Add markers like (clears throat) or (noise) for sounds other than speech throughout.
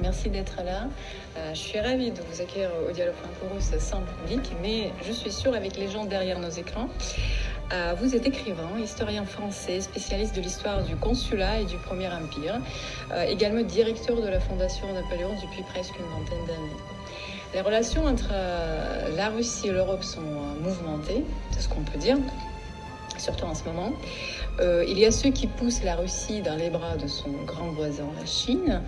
Merci d'être là. je suis ravie de vous accueillir au Dialogue franco-russe sans public, mais je suis sûre avec les gens derrière nos écrans. vous êtes écrivain, historien français, spécialiste de l'histoire du consulat et du Premier Empire, également directeur de la Fondation Napoléon depuis presque une vingtaine d'années. Les relations entre euh, la Russie et l'Europe sont euh, mouvementées, c'est ce qu'on peut dire, surtout en ce moment. Euh, il y a ceux qui poussent la Russie dans les bras de son grand voisin, la Chine,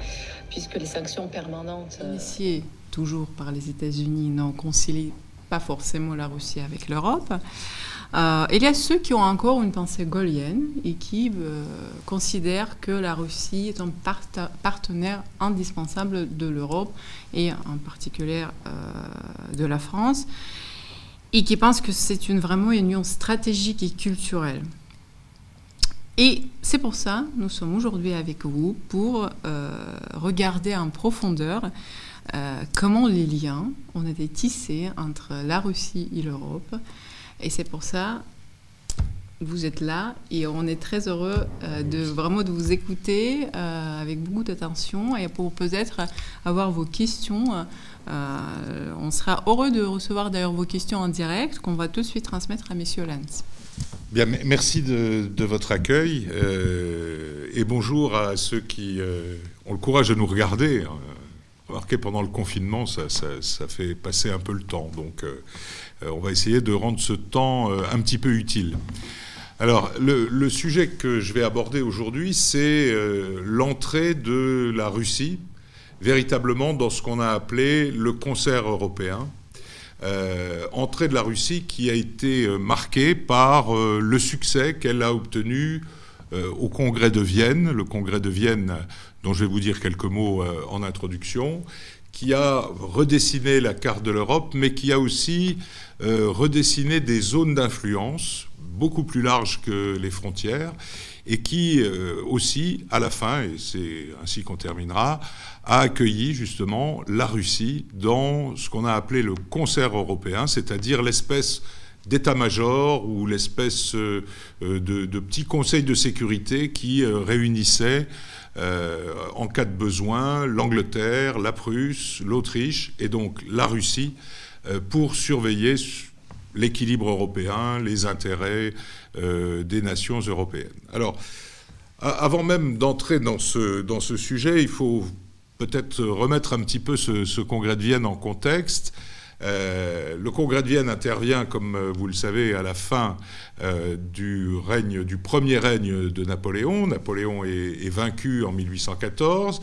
puisque les sanctions permanentes... Initiées toujours par les États-Unis n'ont concilié pas forcément la Russie avec l'Europe. Euh, il y a ceux qui ont encore une pensée gaulienne et qui euh, considèrent que la Russie est un partenaire indispensable de l'Europe et en particulier euh, de la France et qui pensent que c'est une, vraiment une union stratégique et culturelle. Et c'est pour ça nous sommes aujourd'hui avec vous pour regarder en profondeur comment les liens ont été tissés entre la Russie et l'Europe et c'est pour ça vous êtes là et on est très heureux euh, de vraiment de vous écouter euh, avec beaucoup d'attention et pour peut-être avoir vos questions. Euh, on sera heureux de recevoir d'ailleurs vos questions en direct qu'on va tout de suite transmettre à Messieurs Lance. Merci de, votre accueil et bonjour à ceux qui ont le courage de nous regarder. Remarquez, pendant le confinement, ça, fait passer un peu le temps. Donc, euh, on va essayer de rendre ce temps euh, un petit peu utile. Alors, le, sujet que je vais aborder aujourd'hui, c'est euh, l'entrée de la Russie véritablement dans ce qu'on a appelé le concert européen. Entrée de la Russie qui a été marquée par le succès qu'elle a obtenu au Congrès de Vienne, le Congrès de Vienne dont je vais vous dire quelques mots en introduction, qui a redessiné la carte de l'Europe, mais qui a aussi euh, redessiner des zones d'influence beaucoup plus larges que les frontières et qui euh, aussi, à la fin, et c'est ainsi qu'on terminera, a accueilli justement la Russie dans ce qu'on a appelé le concert européen, c'est-à-dire l'espèce d'état-major ou l'espèce euh, de, de, petit conseil de sécurité qui réunissait en cas de besoin l'Angleterre, la Prusse, l'Autriche et donc la Russie euh, pour surveiller l'équilibre européen, les intérêts euh, des nations européennes. Alors, avant même d'entrer dans ce, dans ce sujet, il faut peut-être remettre un petit peu ce, congrès de Vienne en contexte. Euh, le congrès de Vienne intervient, comme vous le savez, à la fin du, règne, du premier règne de Napoléon. Napoléon est vaincu en 1814.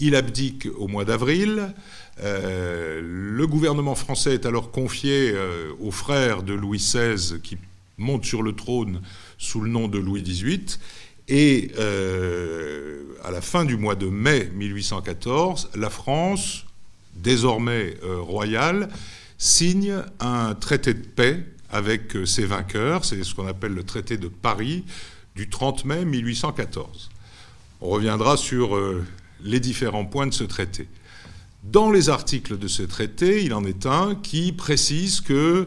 Il abdique au mois d'avril. Euh, le gouvernement français est alors confié euh, aux frères de Louis XVI qui montent sur le trône sous le nom de Louis XVIII. Et euh, à la fin du mois de mai 1814, la France, désormais royale, signe un traité de paix avec ses vainqueurs. C'est ce qu'on appelle le traité de Paris du 30 mai 1814. On reviendra sur les différents points de ce traité. Dans les articles de ce traité, il en est un qui précise que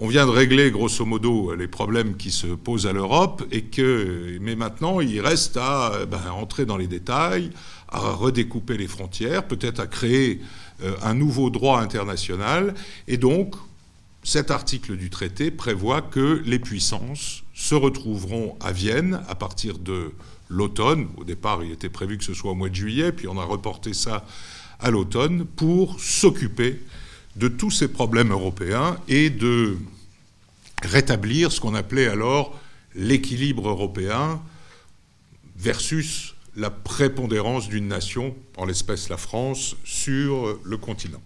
on vient de régler grosso modo les problèmes qui se posent à l'Europe et que, mais maintenant, il reste à ben, entrer dans les détails, à redécouper les frontières, peut-être à créer euh, un nouveau droit international. Et donc, cet article du traité prévoit que les puissances se retrouveront à Vienne à partir de l'automne. Au départ, il était prévu que ce soit au mois de juillet, puis on a reporté ça à l'automne pour s'occuper de tous ces problèmes européens et de rétablir ce qu'on appelait alors l'équilibre européen versus la prépondérance d'une nation, en l'espèce la France, sur le continent.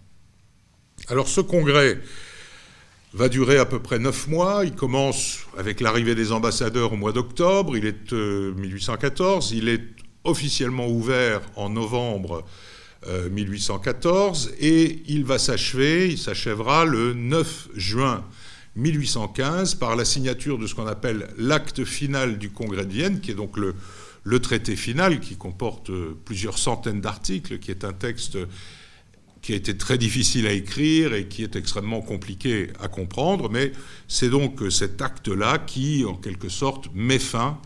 Alors ce congrès va durer à peu près neuf mois. Il commence avec l'arrivée des ambassadeurs au mois d'octobre. Il est 1814. Euh, il est officiellement ouvert en novembre 1814 euh, et il va s'achever, il s'achèvera le 9 juin 1815 par la signature de ce qu'on appelle l'acte final du Congrès de Vienne, qui est donc le, traité final qui comporte euh, plusieurs centaines d'articles, qui est un texte qui a été très difficile à écrire et qui est extrêmement compliqué à comprendre, mais c'est donc cet acte-là qui, en quelque sorte, met fin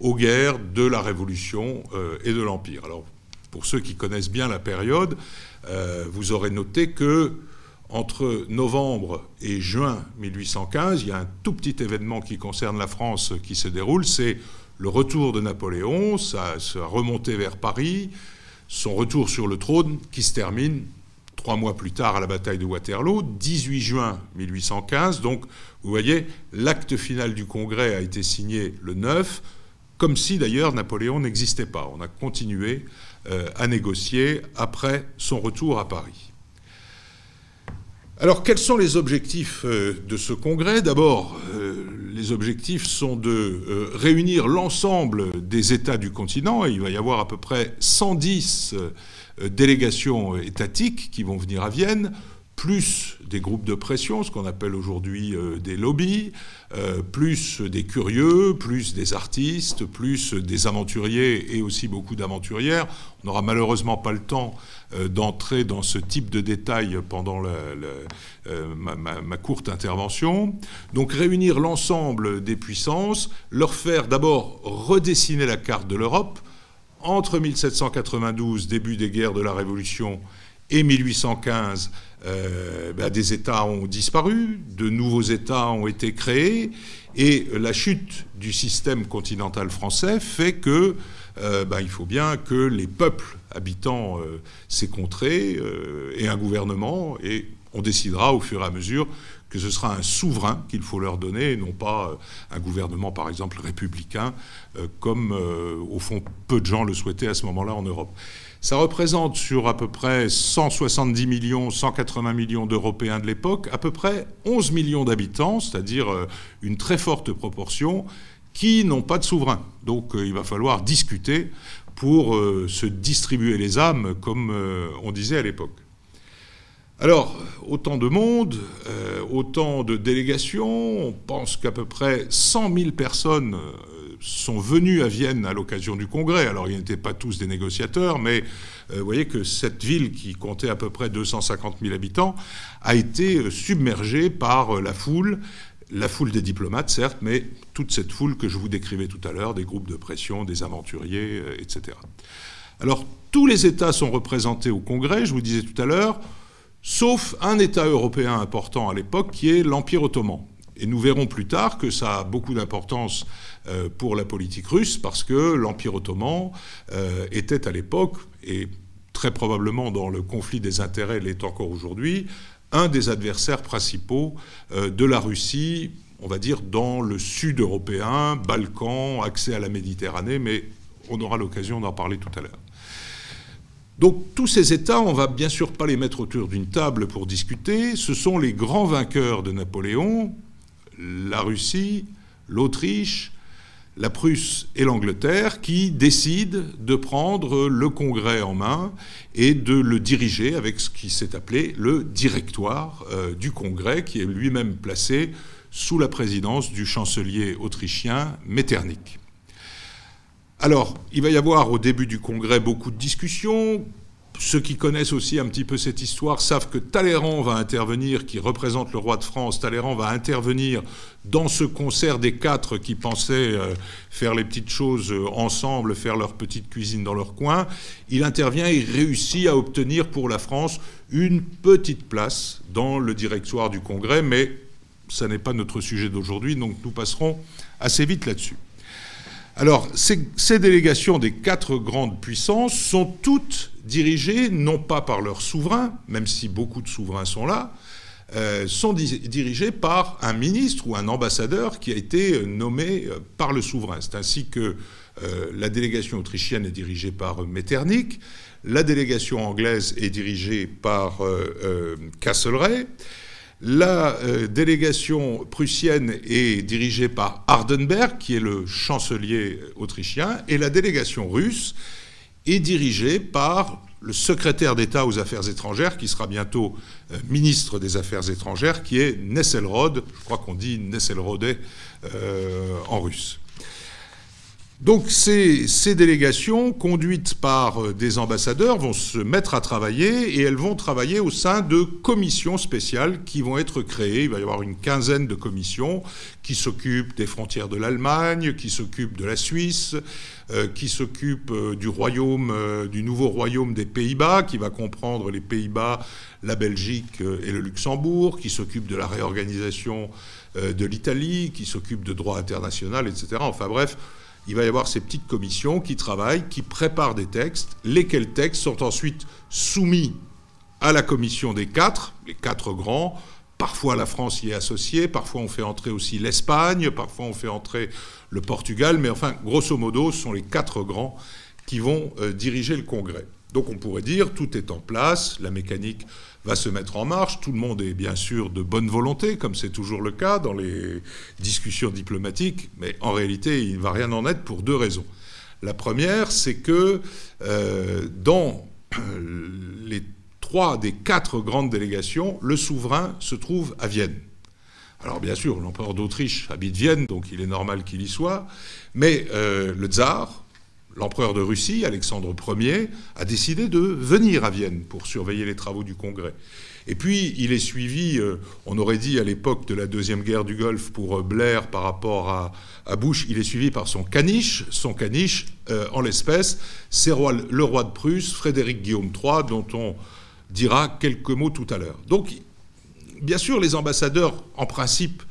aux guerres de la Révolution euh, et de l'Empire. Alors, pour ceux qui connaissent bien la période, vous aurez noté que entre novembre et juin 1815, il y a un tout petit événement qui concerne la France qui se déroule, c'est le retour de Napoléon, sa, remontée vers Paris, son retour sur le trône qui se termine trois mois plus tard à la bataille de Waterloo, 18 juin 1815. Donc, vous voyez, l'acte final du Congrès a été signé le 9, comme si d'ailleurs Napoléon n'existait pas. On a continué euh, à négocier après son retour à Paris. Alors, quels sont les objectifs euh, de ce congrès? D'abord, euh, les objectifs sont de euh, réunir l'ensemble des États du continent, il va y avoir à peu près 110 délégations étatiques qui vont venir à Vienne, plus des groupes de pression, ce qu'on appelle aujourd'hui des lobbies, plus des curieux, plus des artistes, plus des aventuriers et aussi beaucoup d'aventurières. On n'aura malheureusement pas le temps euh, d'entrer dans ce type de détails pendant euh, ma, courte intervention. Donc réunir l'ensemble des puissances, leur faire d'abord redessiner la carte de l'Europe. Entre 1792, début des guerres de la Révolution, et 1815, euh, ben, des États ont disparu, de nouveaux États ont été créés, et la chute du système continental français fait que euh, ben, il faut bien que les peuples habitant ces contrées euh, aient un gouvernement et on décidera au fur et à mesure que ce sera un souverain qu'il faut leur donner et non pas un gouvernement, par exemple, républicain, comme au fond peu de gens le souhaitaient à ce moment-là en Europe. Ça représente sur à peu près 170 millions, 180 millions d'Européens de l'époque, à peu près 11 millions d'habitants, c'est-à-dire une très forte proportion, qui n'ont pas de souverain. Donc euh, il va falloir discuter pour euh, se distribuer les âmes, comme euh, on disait à l'époque. Alors, autant de monde, autant de délégations, on pense qu'à peu près 100 000 personnes sont venues à Vienne à l'occasion du congrès. Alors, ils n'étaient pas tous des négociateurs, mais vous voyez que cette ville, qui comptait à peu près 250 000 habitants, a été submergée par la foule la foule des diplomates, certes, mais toute cette foule que je vous décrivais tout à l'heure, des groupes de pression, des aventuriers, euh, etc. Alors, tous les États sont représentés au Congrès, je vous disais tout à l'heure, sauf un État européen important à l'époque, qui est l'Empire ottoman. Et nous verrons plus tard que ça a beaucoup d'importance euh, pour la politique russe, parce que l'Empire ottoman euh, était à l'époque, et très probablement dans le conflit des intérêts l'est encore aujourd'hui, un des adversaires principaux euh, de la Russie, on va dire dans le sud européen, Balkans, accès à la Méditerranée, mais on aura l'occasion d'en parler tout à l'heure. Donc tous ces États, on va bien sûr pas les mettre autour d'une table pour discuter, ce sont les grands vainqueurs de Napoléon, la Russie, l'Autriche, la Prusse et l'Angleterre qui décident de prendre le Congrès en main et de le diriger avec ce qui s'est appelé le directoire euh, du Congrès, qui est lui-même placé sous la présidence du chancelier autrichien Metternich. Alors, il va y avoir au début du Congrès beaucoup de discussions, ceux qui connaissent aussi un petit peu cette histoire savent que Talleyrand va intervenir, qui représente le roi de France. Talleyrand va intervenir dans ce concert des quatre qui pensaient euh, faire les petites choses euh, ensemble, faire leur petite cuisine dans leur coin. Il intervient et réussit à obtenir pour la France une petite place dans le directoire du Congrès, mais ça n'est pas notre sujet d'aujourd'hui, donc nous passerons assez vite là-dessus. Alors, ces, délégations des quatre grandes puissances sont toutes dirigées non pas par leurs souverains, même si beaucoup de souverains sont là, euh, sont dirigées par un ministre ou un ambassadeur qui a été nommé euh, par le souverain. C'est ainsi que euh, la délégation autrichienne est dirigée par Metternich, la délégation anglaise est dirigée par Castlereagh, la euh, délégation prussienne est dirigée par Hardenberg, qui est le chancelier autrichien, et la délégation russe est dirigée par le secrétaire d'État aux Affaires étrangères, qui sera bientôt euh, ministre des Affaires étrangères, qui est Nesselrode. Je crois qu'on dit Nesselrode euh, en russe. Donc ces, délégations, conduites par euh, des ambassadeurs, vont se mettre à travailler et elles vont travailler au sein de commissions spéciales qui vont être créées. Il va y avoir une quinzaine de commissions qui s'occupent des frontières de l'Allemagne, qui s'occupent de la Suisse, euh, qui s'occupent euh, du royaume, du nouveau royaume des Pays-Bas, qui va comprendre les Pays-Bas, la Belgique et le Luxembourg, qui s'occupent de la réorganisation de l'Italie, qui s'occupent de droit international, etc. Enfin bref il va y avoir ces petites commissions qui travaillent, qui préparent des textes, lesquels textes sont ensuite soumis à la commission des quatre, les quatre grands. Parfois la France y est associée, parfois on fait entrer aussi l'Espagne, parfois on fait entrer le Portugal, mais enfin, grosso modo, ce sont les quatre grands qui vont euh, diriger le Congrès. Donc on pourrait dire, tout est en place, la mécanique va se mettre en marche. Tout le monde est bien sûr de bonne volonté, comme c'est toujours le cas dans les discussions diplomatiques, mais en réalité, il ne va rien en être pour deux raisons. La première, c'est que euh, dans euh, les trois des quatre grandes délégations, le souverain se trouve à Vienne. Alors bien sûr, l'empereur d'Autriche habite Vienne, donc il est normal qu'il y soit, mais euh, le tsar, l'empereur de Russie, Alexandre Ier, a décidé de venir à Vienne pour surveiller les travaux du Congrès. Et puis, il est suivi, euh, on aurait dit à l'époque de la Deuxième Guerre du Golfe pour euh, Blair par rapport à, Bush, il est suivi par son caniche. Son caniche, euh, en l'espèce, c'est le roi de Prusse, Frédéric Guillaume III, dont on dira quelques mots tout à l'heure. Donc, bien sûr, les ambassadeurs, en principe,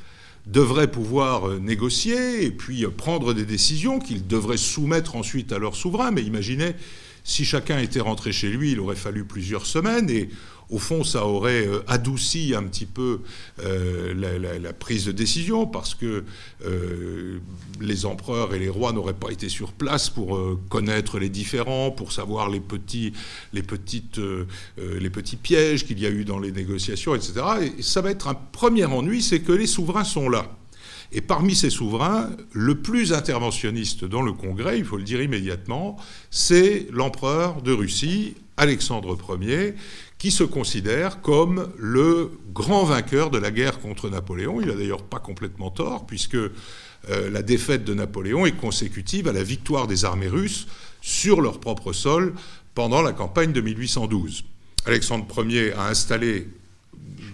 devraient pouvoir euh, négocier et puis euh, prendre des décisions qu'ils devraient soumettre ensuite à leur souverain. Mais imaginez, si chacun était rentré chez lui, il aurait fallu plusieurs semaines et au fond, ça aurait euh, adouci un petit peu la, prise de décision parce que les empereurs et les rois n'auraient pas été sur place pour connaître les différends, pour savoir les petits, les petites, les petits pièges qu'il y a eu dans les négociations, etc. Et ça va être un premier ennui, c'est que les souverains sont là. Et parmi ces souverains, le plus interventionniste dans le Congrès, il faut le dire immédiatement, c'est l'empereur de Russie, Alexandre Ier, qui se considère comme le grand vainqueur de la guerre contre Napoléon. Il n'a d'ailleurs pas complètement tort, puisque euh, la défaite de Napoléon est consécutive à la victoire des armées russes sur leur propre sol pendant la campagne de 1812. Alexandre Ier a installé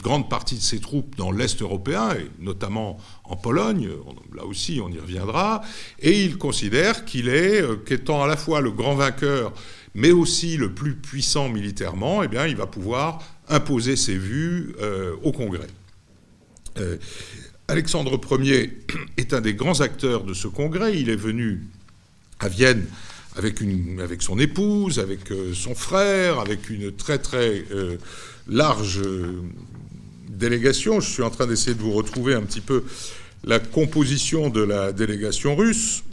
grande partie de ses troupes dans l'Est européen, et notamment en Pologne, là aussi on y reviendra, et il considère qu'il est, euh, qu'étant à la fois le grand vainqueur, mais aussi le plus puissant militairement, eh bien, il va pouvoir imposer ses vues euh, au Congrès. Euh, Alexandre Ier (clears throat) est un des grands acteurs de ce congrès. Il est venu à Vienne avec, son épouse, avec son frère, avec une très très large délégation. Je suis en train d'essayer de vous retrouver un petit peu la composition de la délégation russe.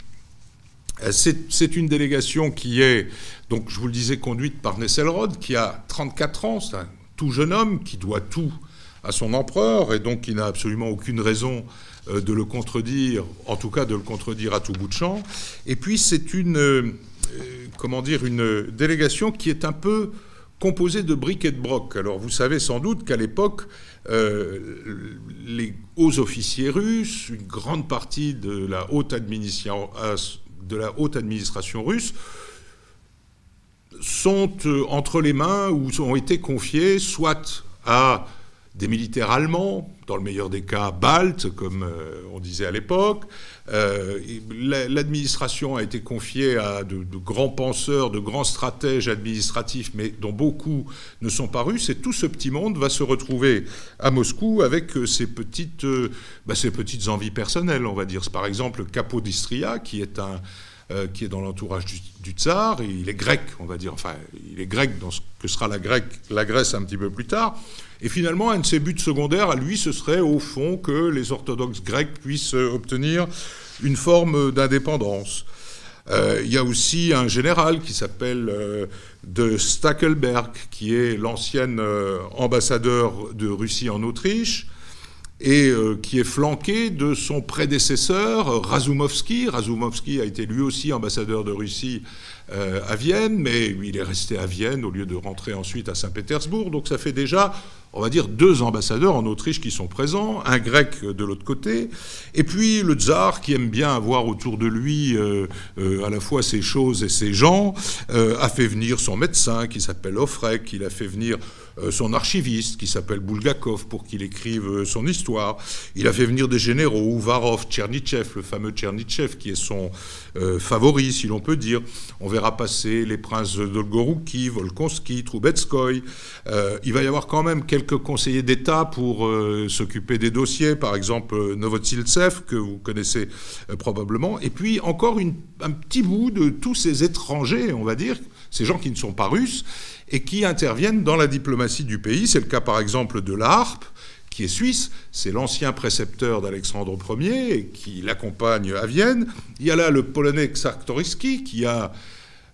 Euh, c'est une délégation qui est, donc je vous le disais, conduite par Nesselrod, qui a 34 ans, c'est un tout jeune homme qui doit tout à son empereur et donc qui n'a absolument aucune raison euh, de le contredire, en tout cas de le contredire à tout bout de champ. Et puis c'est une, euh, comment dire, une délégation qui est un peu composée de briques et de broc. Alors vous savez sans doute qu'à l'époque, les hauts officiers russes, une grande partie de la haute administration, de la haute administration russe, sont euh, entre les mains ou ont été confiés soit à des militaires allemands, dans le meilleur des cas baltes, comme euh, on disait à l'époque. Euh, l'administration a été confiée à de, grands penseurs, de grands stratèges administratifs, mais dont beaucoup ne sont pas russes. Et tout ce petit monde va se retrouver à Moscou avec euh, ses petites, bah, ses petites envies personnelles, on va dire. Par exemple, Capodistria, qui est un qui est dans l'entourage du, tsar, il est grec, on va dire, enfin, il est grec dans ce que sera la, Grèce un petit peu plus tard, et finalement, un de ses buts secondaires à lui, ce serait au fond que les orthodoxes grecs puissent obtenir une forme d'indépendance. Euh, il y a aussi un général qui s'appelle euh, de Stackelberg, qui est l'ancien euh, ambassadeur de Russie en Autriche, et qui est flanqué de son prédécesseur, Razumovski. Razumovski a été lui aussi ambassadeur de Russie à Vienne, mais il est resté à Vienne au lieu de rentrer ensuite à Saint-Pétersbourg. Donc ça fait déjà on va dire, deux ambassadeurs en Autriche qui sont présents, un grec de l'autre côté, et puis le tsar qui aime bien avoir autour de lui euh, euh, à la fois ses choses et ses gens, euh, a fait venir son médecin qui s'appelle Ofrek, il a fait venir euh, son archiviste qui s'appelle Bulgakov pour qu'il écrive euh, son histoire. Il a fait venir des généraux, Uvarov, Tchernichev, le fameux Tchernichev qui est son euh, favori, si l'on peut dire. On verra passer les princes Dolgorouki, Volkonsky, Troubetskoy. il va y avoir quand même quelques conseillers d'État pour s'occuper des dossiers, par exemple Novotsiltsev, que vous connaissez probablement. Et puis encore un petit bout de tous ces étrangers, on va dire, ces gens qui ne sont pas russes, et qui interviennent dans la diplomatie du pays. C'est le cas par exemple de l'ARP, qui est suisse, c'est l'ancien précepteur d'Alexandre Ier qui l'accompagne à Vienne. Il y a là le polonais Czartoryski qui a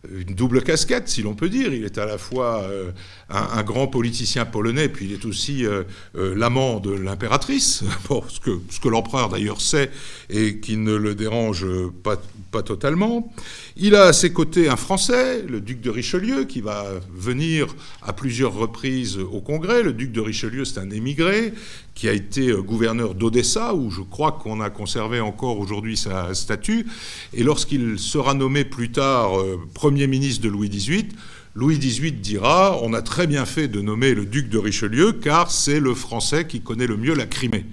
une double casquette, si l'on peut dire. Il est à la fois euh, un, grand politicien polonais, puis il est aussi euh, euh, l'amant de l'impératrice, (laughs) ce que, l'empereur d'ailleurs sait et qui ne le dérange pas, pas totalement. Il a à ses côtés un Français, le duc de Richelieu, qui va venir à plusieurs reprises au Congrès. Le duc de Richelieu, c'est un émigré qui a été gouverneur d'Odessa, où je crois qu'on a conservé encore aujourd'hui sa statue. Et lorsqu'il sera nommé plus tard Premier ministre de Louis XVIII, Louis XVIII dira On a très bien fait de nommer le duc de Richelieu, car c'est le Français qui connaît le mieux la Crimée.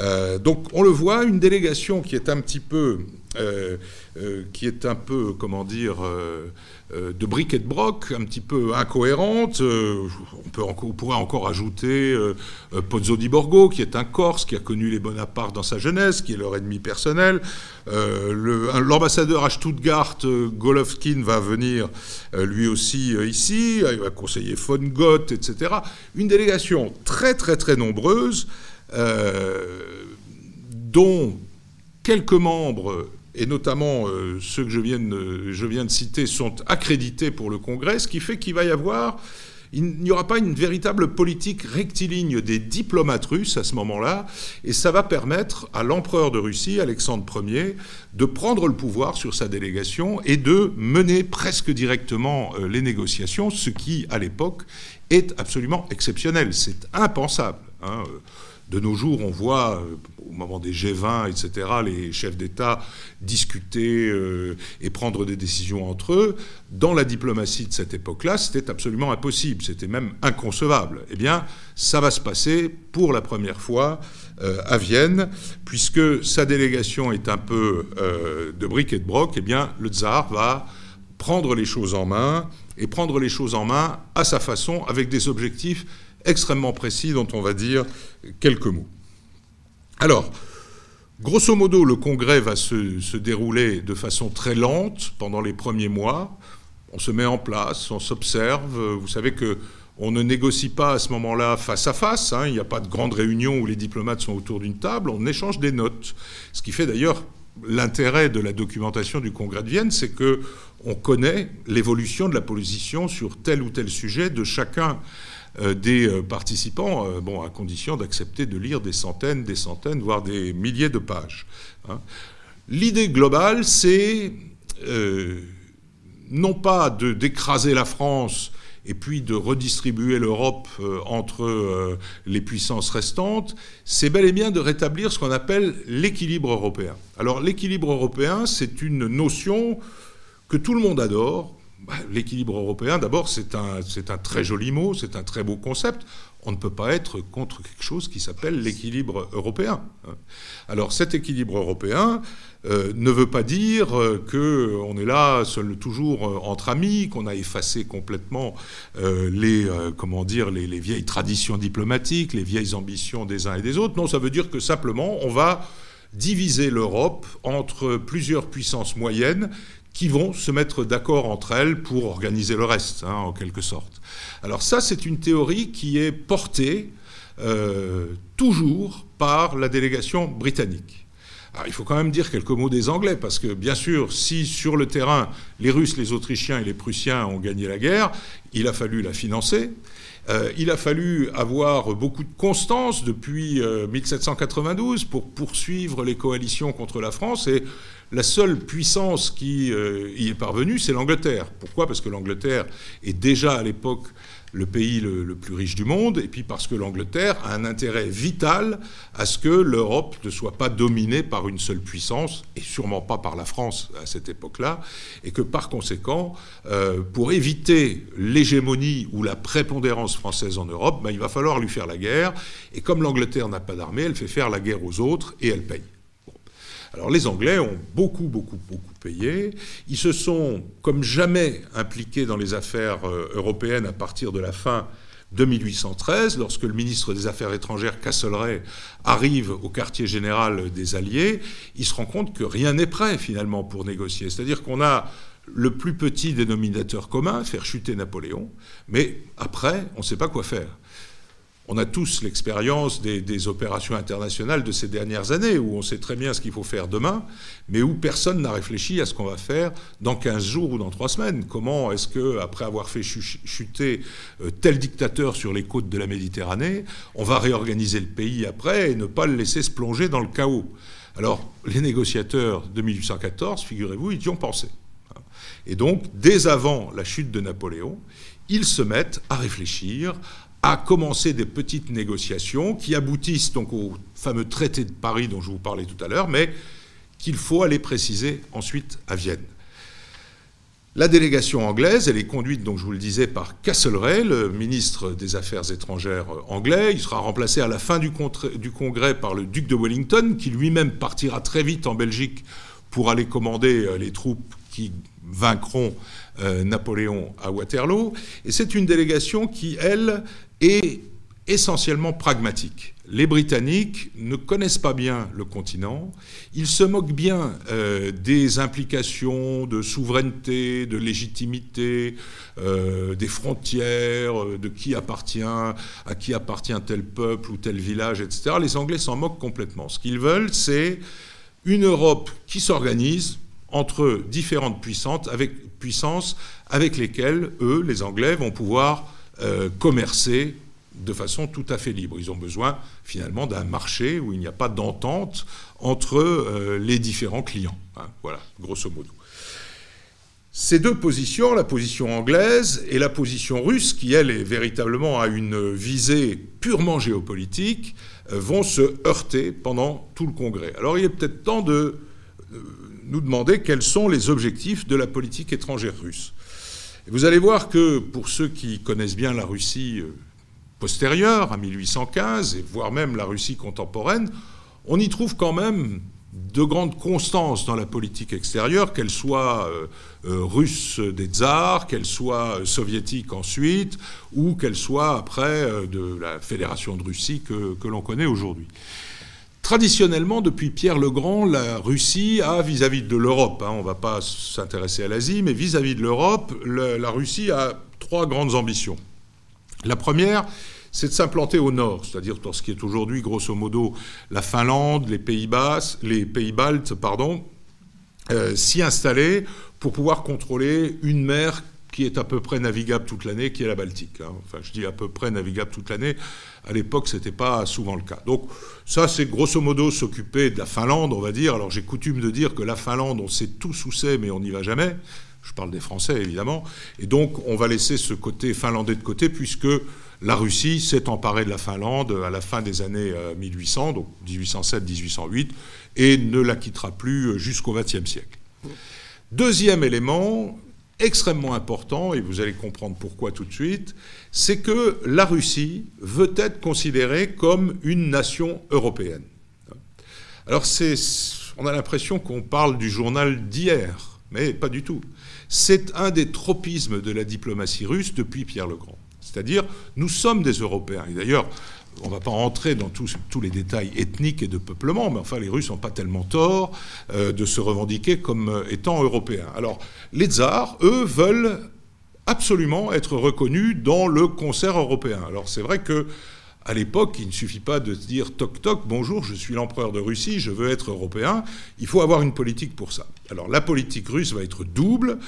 Euh, donc on le voit, une délégation qui est un petit peu, euh, euh, qui est un peu, comment dire, de briquet de broc, un petit peu incohérente. on pourrait encore ajouter Pozzo di Borgo, qui est un Corse, qui a connu les Bonaparte dans sa jeunesse, qui est leur ennemi personnel. L'ambassadeur à Stuttgart, Golovkin, va venir lui aussi ici, il va conseiller von Gott, etc. Une délégation très très très nombreuse. Euh, dont quelques membres, et notamment euh, ceux que je viens, de, citer, sont accrédités pour le Congrès, ce qui fait qu'il va y avoir il n'y aura pas une véritable politique rectiligne des diplomates russes à ce moment-là, et ça va permettre à l'empereur de Russie, Alexandre Ier, de prendre le pouvoir sur sa délégation et de mener presque directement euh, les négociations, ce qui, à l'époque, est absolument exceptionnel. C'est impensable. Hein de nos jours, on voit, euh, au moment des G20, etc., les chefs d'État discuter euh, et prendre des décisions entre eux. Dans la diplomatie de cette époque-là, c'était absolument impossible, c'était même inconcevable. Eh bien, ça va se passer pour la première fois euh, à Vienne, puisque sa délégation est un peu de briques et de broc, eh bien, le tsar va prendre les choses en main, et prendre les choses en main à sa façon, avec des objectifs extrêmement précis dont on va dire quelques mots. Alors, grosso modo, le congrès va se, dérouler de façon très lente pendant les premiers mois. On se met en place, on s'observe. Vous savez que on ne négocie pas à ce moment-là face à face. Hein. Il n'y a pas de grande réunion où les diplomates sont autour d'une table. On échange des notes. Ce qui fait d'ailleurs l'intérêt de la documentation du Congrès de Vienne, c'est que on connaît l'évolution de la position sur tel ou tel sujet de chacun des euh, participants, euh, bon, à condition d'accepter de lire des centaines, des centaines, voire des milliers de pages. Hein. L'idée globale, c'est non pas d'écraser la France et puis de redistribuer l'Europe entre les puissances restantes, c'est bel et bien de rétablir ce qu'on appelle l'équilibre européen. Alors l'équilibre européen, c'est une notion que tout le monde adore, bah, l'équilibre européen, d'abord, c'est un, très joli mot, c'est un très beau concept. On ne peut pas être contre quelque chose qui s'appelle l'équilibre européen. Alors cet équilibre européen euh, ne veut pas dire euh, qu'on est là seul, toujours euh, entre amis, qu'on a effacé complètement les, comment dire, les, vieilles traditions diplomatiques, les vieilles ambitions des uns et des autres. Non, ça veut dire que simplement on va diviser l'Europe entre plusieurs puissances moyennes qui vont se mettre d'accord entre elles pour organiser le reste, hein, en quelque sorte. Alors ça, c'est une théorie qui est portée euh, toujours par la délégation britannique. Alors, il faut quand même dire quelques mots des Anglais, parce que bien sûr, si sur le terrain, les Russes, les Autrichiens et les Prussiens ont gagné la guerre, il a fallu la financer. Euh, il a fallu avoir beaucoup de constance depuis 1792 euh, pour poursuivre les coalitions contre la France et la seule puissance qui y est parvenue, c'est l'Angleterre. Pourquoi? Parce que l'Angleterre est déjà à l'époque le pays le, plus riche du monde, et puis parce que l'Angleterre a un intérêt vital à ce que l'Europe ne soit pas dominée par une seule puissance, et sûrement pas par la France à cette époque-là, et que par conséquent, euh, pour éviter l'hégémonie ou la prépondérance française en Europe, ben, il va falloir lui faire la guerre, et comme l'Angleterre n'a pas d'armée, elle fait faire la guerre aux autres, et elle paye. Alors les Anglais ont beaucoup, beaucoup, beaucoup payé. Ils se sont, comme jamais, impliqués dans les affaires euh, européennes à partir de la fin de 1813, lorsque le ministre des Affaires étrangères, Castlereagh, arrive au quartier général des Alliés, il se rend compte que rien n'est prêt finalement pour négocier. C'est-à-dire qu'on a le plus petit dénominateur commun, faire chuter Napoléon, mais après, on ne sait pas quoi faire. On a tous l'expérience des, opérations internationales de ces dernières années, où on sait très bien ce qu'il faut faire demain, mais où personne n'a réfléchi à ce qu'on va faire dans 15 jours ou dans 3 semaines. Comment est-ce que, après avoir fait chuter euh, tel dictateur sur les côtes de la Méditerranée, on va réorganiser le pays après et ne pas le laisser se plonger dans le chaos? Alors, les négociateurs de 1814, figurez-vous, ils y ont pensé. Et donc, dès avant la chute de Napoléon, ils se mettent à réfléchir à commencer des petites négociations qui aboutissent donc au fameux traité de Paris dont je vous parlais tout à l'heure, mais qu'il faut aller préciser ensuite à Vienne. La délégation anglaise, elle est conduite, donc je vous le disais, par Castlereagh, le ministre des Affaires étrangères anglais. Il sera remplacé à la fin du, du congrès par le duc de Wellington, qui lui-même partira très vite en Belgique pour aller commander euh, les troupes qui vaincront euh, Napoléon à Waterloo. Et c'est une délégation qui, elle, est essentiellement pragmatique. Les Britanniques ne connaissent pas bien le continent, ils se moquent bien euh, des implications de souveraineté, de légitimité, euh, des frontières, euh, de qui appartient, à qui appartient tel peuple ou tel village, etc. Les Anglais s'en moquent complètement. Ce qu'ils veulent, c'est une Europe qui s'organise entre différentes puissances avec, puissances avec lesquelles, eux, les Anglais, vont pouvoir euh, commercer de façon tout à fait libre. Ils ont besoin finalement d'un marché où il n'y a pas d'entente entre euh, les différents clients. Hein. voilà, grosso modo. Ces deux positions, la position anglaise et la position russe, qui elle est véritablement à une visée purement géopolitique, euh, vont se heurter pendant tout le Congrès. Alors il est peut-être temps de nous demander quels sont les objectifs de la politique étrangère russe vous allez voir que pour ceux qui connaissent bien la Russie euh, postérieure, à 1815, et voire même la Russie contemporaine, on y trouve quand même de grandes constances dans la politique extérieure, qu'elle soit euh, euh, russe des tsars, qu'elle soit soviétique ensuite, ou qu'elle soit après de la Fédération de Russie que l'on connaît aujourd'hui. Traditionnellement, depuis Pierre le Grand, la Russie a, vis-à-vis de l'Europe, hein, on ne va pas s'intéresser à l'Asie, mais vis-à-vis de l'Europe, la Russie a trois grandes ambitions. La première, c'est de s'implanter au nord, c'est-à-dire dans ce qui est aujourd'hui, grosso modo, la Finlande, les Pays-Bas, les Pays-Baltes, euh, s'y installer pour pouvoir contrôler une mer qui est à peu près navigable toute l'année, qui est la Baltique. Hein. Enfin, je dis à peu près navigable toute l'année. À l'époque, ce n'était pas souvent le cas. Donc, ça, c'est grosso modo s'occuper de la Finlande, on va dire. Alors, j'ai coutume de dire que la Finlande, on sait tout où c'est, mais on n'y va jamais. Je parle des Français, évidemment. Et donc, on va laisser ce côté finlandais de côté, puisque la Russie s'est emparée de la Finlande à la fin des années 1800, euh, donc 1807-1808, et ne la quittera plus jusqu'au XXe siècle. Deuxième élément, extrêmement important, et vous allez comprendre pourquoi tout de suite, c'est que la Russie veut être considérée comme une nation européenne. Alors on a l'impression qu'on parle du journal d'hier, mais pas du tout. C'est un des tropismes de la diplomatie russe depuis Pierre le Grand. C'est-à-dire, nous sommes des Européens. Et d'ailleurs, on ne va pas entrer dans tous, les détails ethniques et de peuplement, mais enfin, les Russes n'ont pas tellement tort euh, de se revendiquer comme euh, étant européens. Alors, les tsars, eux, veulent absolument être reconnus dans le concert européen. Alors, c'est vrai que à l'époque, il ne suffit pas de se dire toc toc, bonjour, je suis l'empereur de Russie, je veux être européen. Il faut avoir une politique pour ça. Alors, la politique russe va être double.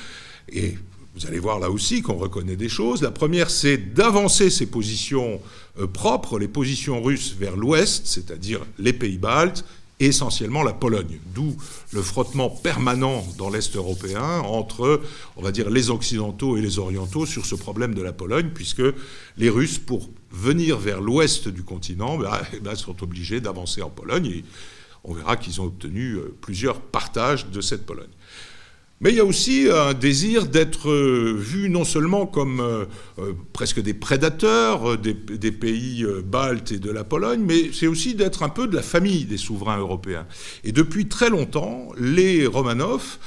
Et vous allez voir là aussi qu'on reconnaît des choses. La première, c'est d'avancer ses positions euh, propres, les positions russes vers l'ouest, c'est-à-dire les pays baltes, essentiellement la Pologne. D'où le frottement permanent dans l'Est européen entre, on va dire, les Occidentaux et les Orientaux sur ce problème de la Pologne, puisque les Russes, pour venir vers l'ouest du continent, ben, (laughs) eh ben, sont obligés d'avancer en Pologne. Et on verra qu'ils ont obtenu euh, plusieurs partages de cette Pologne. Mais il y a aussi un désir d'être euh, vu non seulement comme euh, euh, presque des prédateurs des, pays baltes et de la Pologne, mais c'est aussi d'être un peu de la famille des souverains européens. Et depuis très longtemps, les Romanov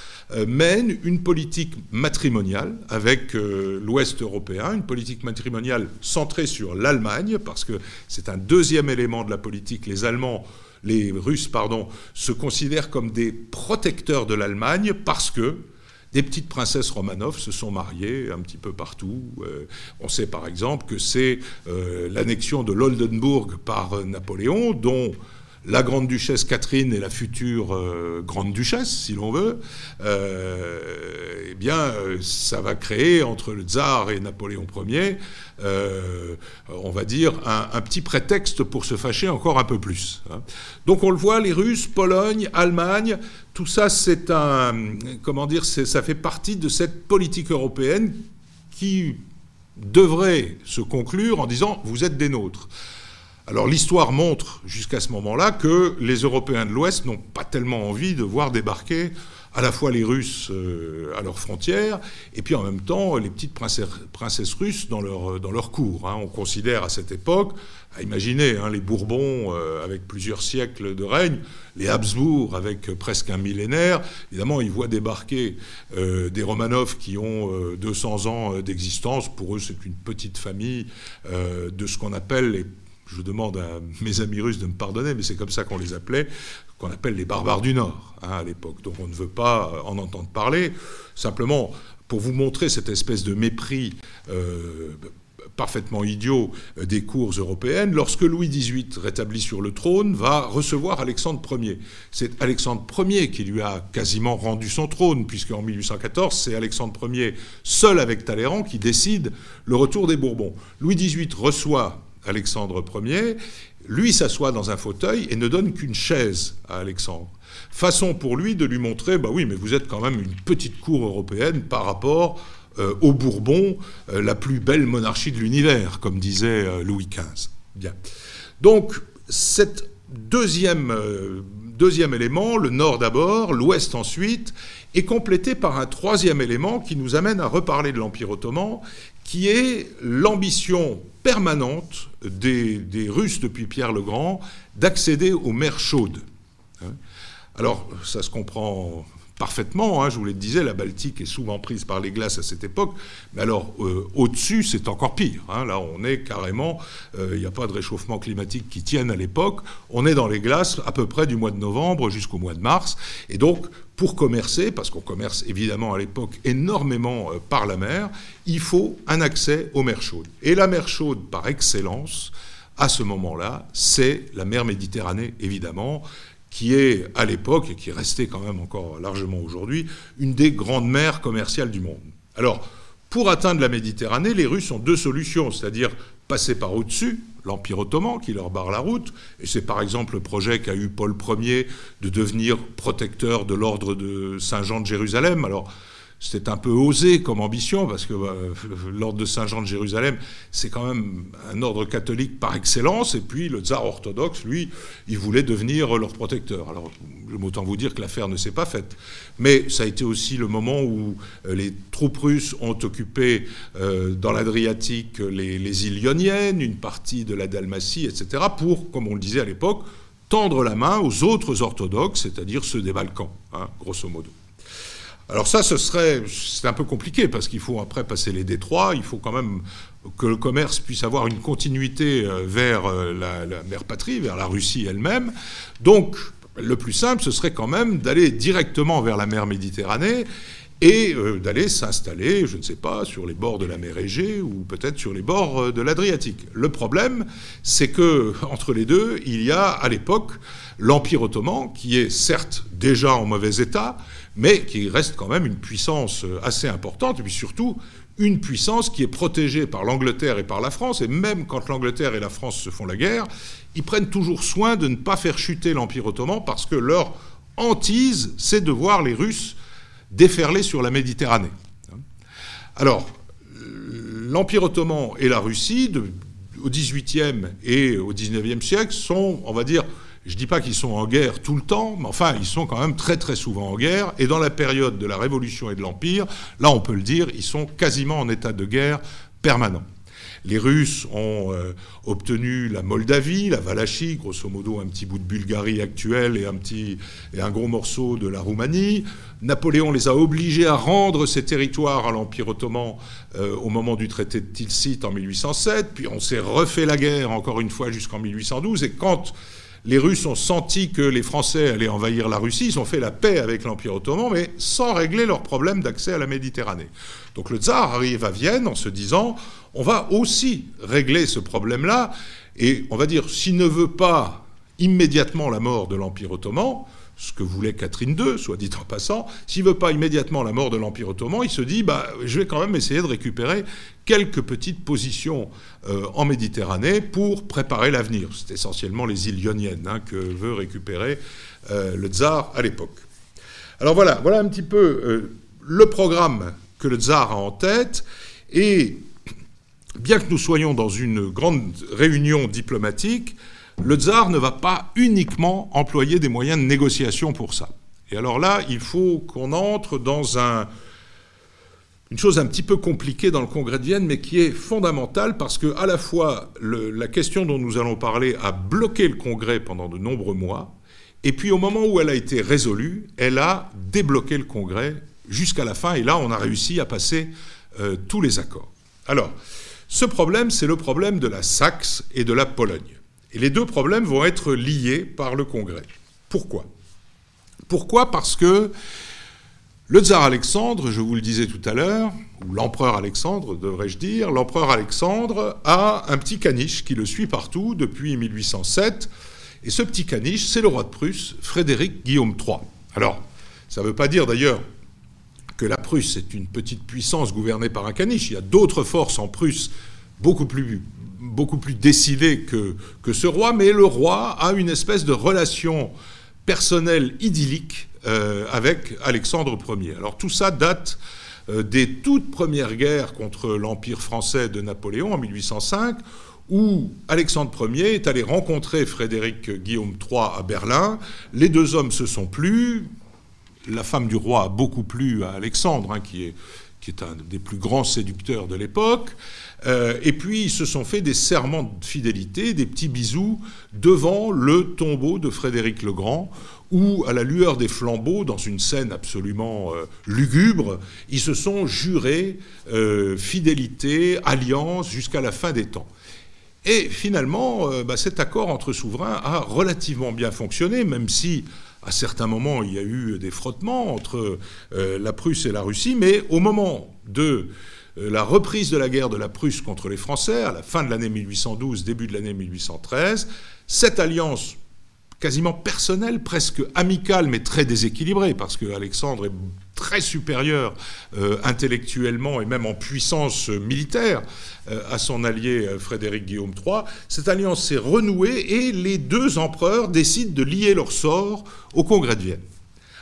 mènent une politique matrimoniale avec l'Ouest européen, une politique matrimoniale centrée sur l'Allemagne, parce que c'est un deuxième élément de la politique. Les Allemands les Russes, pardon, se considèrent comme des protecteurs de l'Allemagne parce que des petites princesses Romanov se sont mariées un petit peu partout. Euh, on sait par exemple que c'est euh, l'annexion de l'Oldenburg par Napoléon, dont la grande-duchesse Catherine et la future euh, grande-duchesse, si l'on veut, euh, eh bien, euh, ça va créer entre le tsar et Napoléon Ier, on va dire, un, petit prétexte pour se fâcher encore un peu plus. Hein. Donc on le voit, les Russes, Pologne, Allemagne, tout ça, c'est un, comment dire, ça fait partie de cette politique européenne qui devrait se conclure en disant vous êtes des nôtres. Alors l'histoire montre jusqu'à ce moment-là que les Européens de l'Ouest n'ont pas tellement envie de voir débarquer à la fois les Russes euh, à leurs frontières, et puis en même temps les petites princesses, russes dans leur, dans leur cour. Hein. On considère à cette époque, à imaginer hein, les Bourbons euh, avec plusieurs siècles de règne, les Habsbourg avec presque un millénaire, évidemment ils voient débarquer euh, des Romanov qui ont 200 ans d'existence, pour eux c'est une petite famille de ce qu'on appelle les je demande à mes amis russes de me pardonner, mais c'est comme ça qu'on les appelait, qu'on appelle les barbares du Nord hein, à l'époque. Donc on ne veut pas en entendre parler. Simplement, pour vous montrer cette espèce de mépris euh, parfaitement idiot euh, des cours européennes, lorsque Louis XVIII, rétabli sur le trône, va recevoir Alexandre Ier. C'est Alexandre Ier qui lui a quasiment rendu son trône, puisque en 1814, c'est Alexandre Ier, seul avec Talleyrand, qui décide le retour des Bourbons. Louis XVIII reçoit Alexandre Ier, lui s'assoit dans un fauteuil et ne donne qu'une chaise à Alexandre. Façon pour lui de lui montrer, bah oui, mais vous êtes quand même une petite cour européenne par rapport euh, aux Bourbons, euh, la plus belle monarchie de l'univers, comme disait euh, Louis XV. Bien. Donc, cette deuxième, deuxième élément, le nord d'abord, l'ouest ensuite, est complété par un troisième élément qui nous amène à reparler de l'Empire ottoman, qui est l'ambition permanente des, Russes depuis Pierre le Grand d'accéder aux mers chaudes. Hein. Alors, ça se comprend parfaitement. Hein, je vous le disais, la Baltique est souvent prise par les glaces à cette époque. Mais alors, euh, au-dessus, c'est encore pire. Hein. là, on est carrément. Euh, il n'y a pas de réchauffement climatique qui tienne à l'époque. On est dans les glaces à peu près du mois de novembre jusqu'au mois de mars. Et donc, pour commercer, parce qu'on commerce évidemment à l'époque énormément euh, par la mer, il faut un accès aux mers chaudes. Et la mer chaude, par excellence, à ce moment-là, c'est la mer Méditerranée, évidemment, qui est à l'époque, et qui est restée quand même encore largement aujourd'hui, une des grandes mers commerciales du monde. Alors, pour atteindre la Méditerranée, les Russes ont deux solutions, c'est-à-dire passer par au-dessus, l'Empire ottoman qui leur barre la route. Et c'est par exemple le projet qu'a eu Paul Ier de devenir protecteur de l'ordre de Saint-Jean de Jérusalem. Alors, c'était un peu osé comme ambition, parce que bah, l'ordre de Saint-Jean de Jérusalem, c'est quand même un ordre catholique par excellence, et puis le tsar orthodoxe, lui, il voulait devenir leur protecteur. Alors, je autant vous dire que l'affaire ne s'est pas faite. Mais ça a été aussi le moment où euh, les troupes russes ont occupé euh, dans l'Adriatique les, îles ioniennes, une partie de la Dalmatie, etc., pour, comme on le disait à l'époque, tendre la main aux autres orthodoxes, c'est-à-dire ceux des Balkans, hein, grosso modo. Alors ça, ce serait, c'est un peu compliqué parce qu'il faut après passer les détroits, il faut quand même que le commerce puisse avoir une continuité euh, vers euh, la, la mer patrie, vers la Russie elle-même. Donc, le plus simple, ce serait quand même d'aller directement vers la mer Méditerranée et euh, d'aller s'installer, je ne sais pas, sur les bords de la mer Égée ou peut-être sur les bords de l'Adriatique. Le problème, c'est que (laughs) entre les deux, il y a à l'époque l'Empire ottoman, qui est certes déjà en mauvais état, mais qui reste quand même une puissance assez importante, et puis surtout une puissance qui est protégée par l'Angleterre et par la France, et même quand l'Angleterre et la France se font la guerre, ils prennent toujours soin de ne pas faire chuter l'Empire ottoman, parce que leur hantise, c'est de voir les Russes déferler sur la Méditerranée. Alors, l'Empire ottoman et la Russie, au XVIIIe et au XIXe siècle, sont, on va dire, je ne dis pas qu'ils sont en guerre tout le temps, mais enfin, ils sont quand même très très souvent en guerre. Et dans la période de la Révolution et de l'Empire, là, on peut le dire, ils sont quasiment en état de guerre permanent. Les Russes ont euh, obtenu la Moldavie, la Valachie, grosso modo un petit bout de Bulgarie actuelle et un, petit, et un gros morceau de la Roumanie. Napoléon les a obligés à rendre ces territoires à l'Empire ottoman euh, au moment du traité de Tilsit en 1807. Puis on s'est refait la guerre encore une fois jusqu'en 1812. Et quand les Russes ont senti que les Français allaient envahir la Russie, ils ont fait la paix avec l'Empire ottoman, mais sans régler leur problème d'accès à la Méditerranée. Donc le tsar arrive à Vienne en se disant, on va aussi régler ce problème-là, et on va dire, s'il ne veut pas immédiatement la mort de l'Empire ottoman, ce que voulait Catherine II, soit dit en passant, s'il ne veut pas immédiatement la mort de l'Empire ottoman, il se dit, bah, je vais quand même essayer de récupérer quelques petites positions euh, en Méditerranée pour préparer l'avenir. C'est essentiellement les îles ioniennes hein, que veut récupérer euh, le tsar à l'époque. Alors voilà, voilà un petit peu euh, le programme que le tsar a en tête, et bien que nous soyons dans une grande réunion diplomatique, le tsar ne va pas uniquement employer des moyens de négociation pour ça. Et alors là, il faut qu'on entre dans une chose un petit peu compliquée dans le congrès de Vienne, mais qui est fondamentale parce que à la fois la question dont nous allons parler a bloqué le congrès pendant de nombreux mois, et puis au moment où elle a été résolue, elle a débloqué le congrès jusqu'à la fin, et là on a réussi à passer euh, tous les accords. Alors, ce problème, c'est le problème de la Saxe et de la Pologne. Et les deux problèmes vont être liés par le Congrès. Pourquoi? Pourquoi? Parce que le tsar Alexandre, je vous le disais tout à l'heure, ou l'empereur Alexandre, devrais-je dire, l'empereur Alexandre a un petit caniche qui le suit partout depuis 1807. Et ce petit caniche, c'est le roi de Prusse, Frédéric Guillaume III. Alors, ça ne veut pas dire d'ailleurs que la Prusse est une petite puissance gouvernée par un caniche. Il y a d'autres forces en Prusse beaucoup plus beaucoup plus décidé que, que ce roi, mais le roi a une espèce de relation personnelle idyllique euh, avec Alexandre Ier. Alors tout ça date euh, des toutes premières guerres contre l'Empire français de Napoléon en 1805, où Alexandre Ier est allé rencontrer Frédéric Guillaume III à Berlin. Les deux hommes se sont plu. La femme du roi a beaucoup plu à Alexandre, hein, qui, est, qui est un des plus grands séducteurs de l'époque. Euh, et puis ils se sont fait des serments de fidélité, des petits bisous devant le tombeau de Frédéric le Grand, où, à la lueur des flambeaux, dans une scène absolument euh, lugubre, ils se sont jurés euh, fidélité, alliance jusqu'à la fin des temps. Et finalement, bah, cet accord entre souverains a relativement bien fonctionné, même si à certains moments il y a eu des frottements entre la Prusse et la Russie, mais au moment de euh, la reprise de la guerre de la Prusse contre les Français à la fin de l'année 1812, début de l'année 1813, cette alliance quasiment personnelle, presque amicale, mais très déséquilibrée, parce que Alexandre est très supérieur euh, intellectuellement et même en puissance militaire euh, à son allié Frédéric Guillaume III. Cette alliance s'est renouée et les deux empereurs décident de lier leur sort au Congrès de Vienne.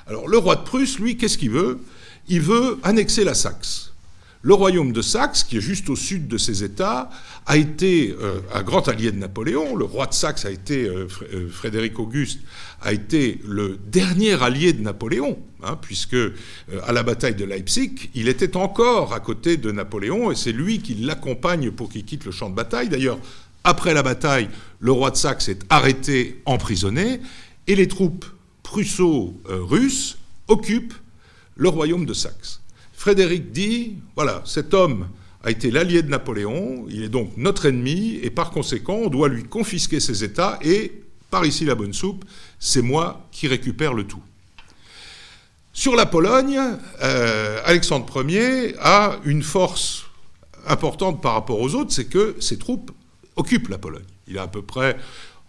Alors le roi de Prusse, lui, qu'est-ce qu'il veut? Il veut annexer la Saxe. Le royaume de Saxe, qui est juste au sud de ces États, a été euh, un grand allié de Napoléon. Le roi de Saxe a été, euh, euh, Frédéric Auguste, a été le dernier allié de Napoléon, hein, puisque à la bataille de Leipzig, il était encore à côté de Napoléon, et c'est lui qui l'accompagne pour qu'il quitte le champ de bataille. D'ailleurs, après la bataille, le roi de Saxe est arrêté, emprisonné, et les troupes prusso-russes occupent le royaume de Saxe. Frédéric dit, voilà, cet homme a été l'allié de Napoléon, il est donc notre ennemi, et par conséquent, on doit lui confisquer ses États, et, par ici la bonne soupe, c'est moi qui récupère le tout. Sur la Pologne, euh, Alexandre Ier a une force importante par rapport aux autres, c'est que ses troupes occupent la Pologne. Il a à peu près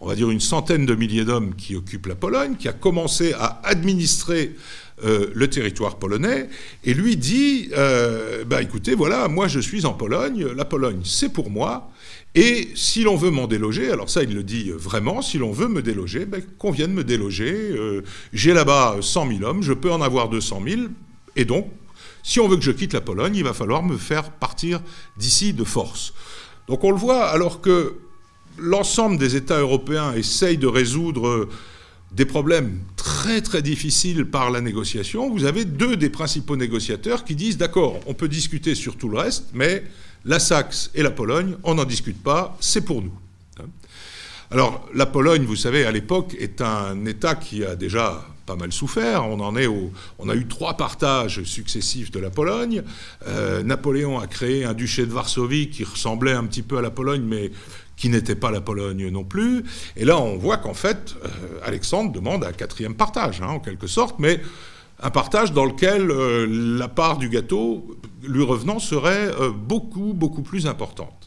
on va dire, une centaine de milliers d'hommes qui occupent la Pologne, qui a commencé à administrer euh, le territoire polonais, et lui dit, euh, bah, écoutez, voilà, moi je suis en Pologne, la Pologne c'est pour moi, et si l'on veut m'en déloger, alors ça il le dit vraiment, si l'on veut me déloger, ben, qu'on vienne me déloger, euh, j'ai là-bas 100 000 hommes, je peux en avoir 200 000, et donc, si on veut que je quitte la Pologne, il va falloir me faire partir d'ici de force. Donc on le voit, alors que l'ensemble des États européens essayent de résoudre des problèmes très très difficiles par la négociation, vous avez deux des principaux négociateurs qui disent d'accord, on peut discuter sur tout le reste, mais la Saxe et la Pologne, on n'en discute pas, c'est pour nous. Alors la Pologne, vous savez, à l'époque, est un État qui a déjà pas mal souffert. On a eu trois partages successifs de la Pologne. Euh, Napoléon a créé un duché de Varsovie qui ressemblait un petit peu à la Pologne, mais qui n'était pas la Pologne non plus. Et là, on voit qu'en fait, euh, Alexandre demande un quatrième partage, hein, en quelque sorte, mais un partage dans lequel euh, la part du gâteau lui revenant serait beaucoup, beaucoup plus importante.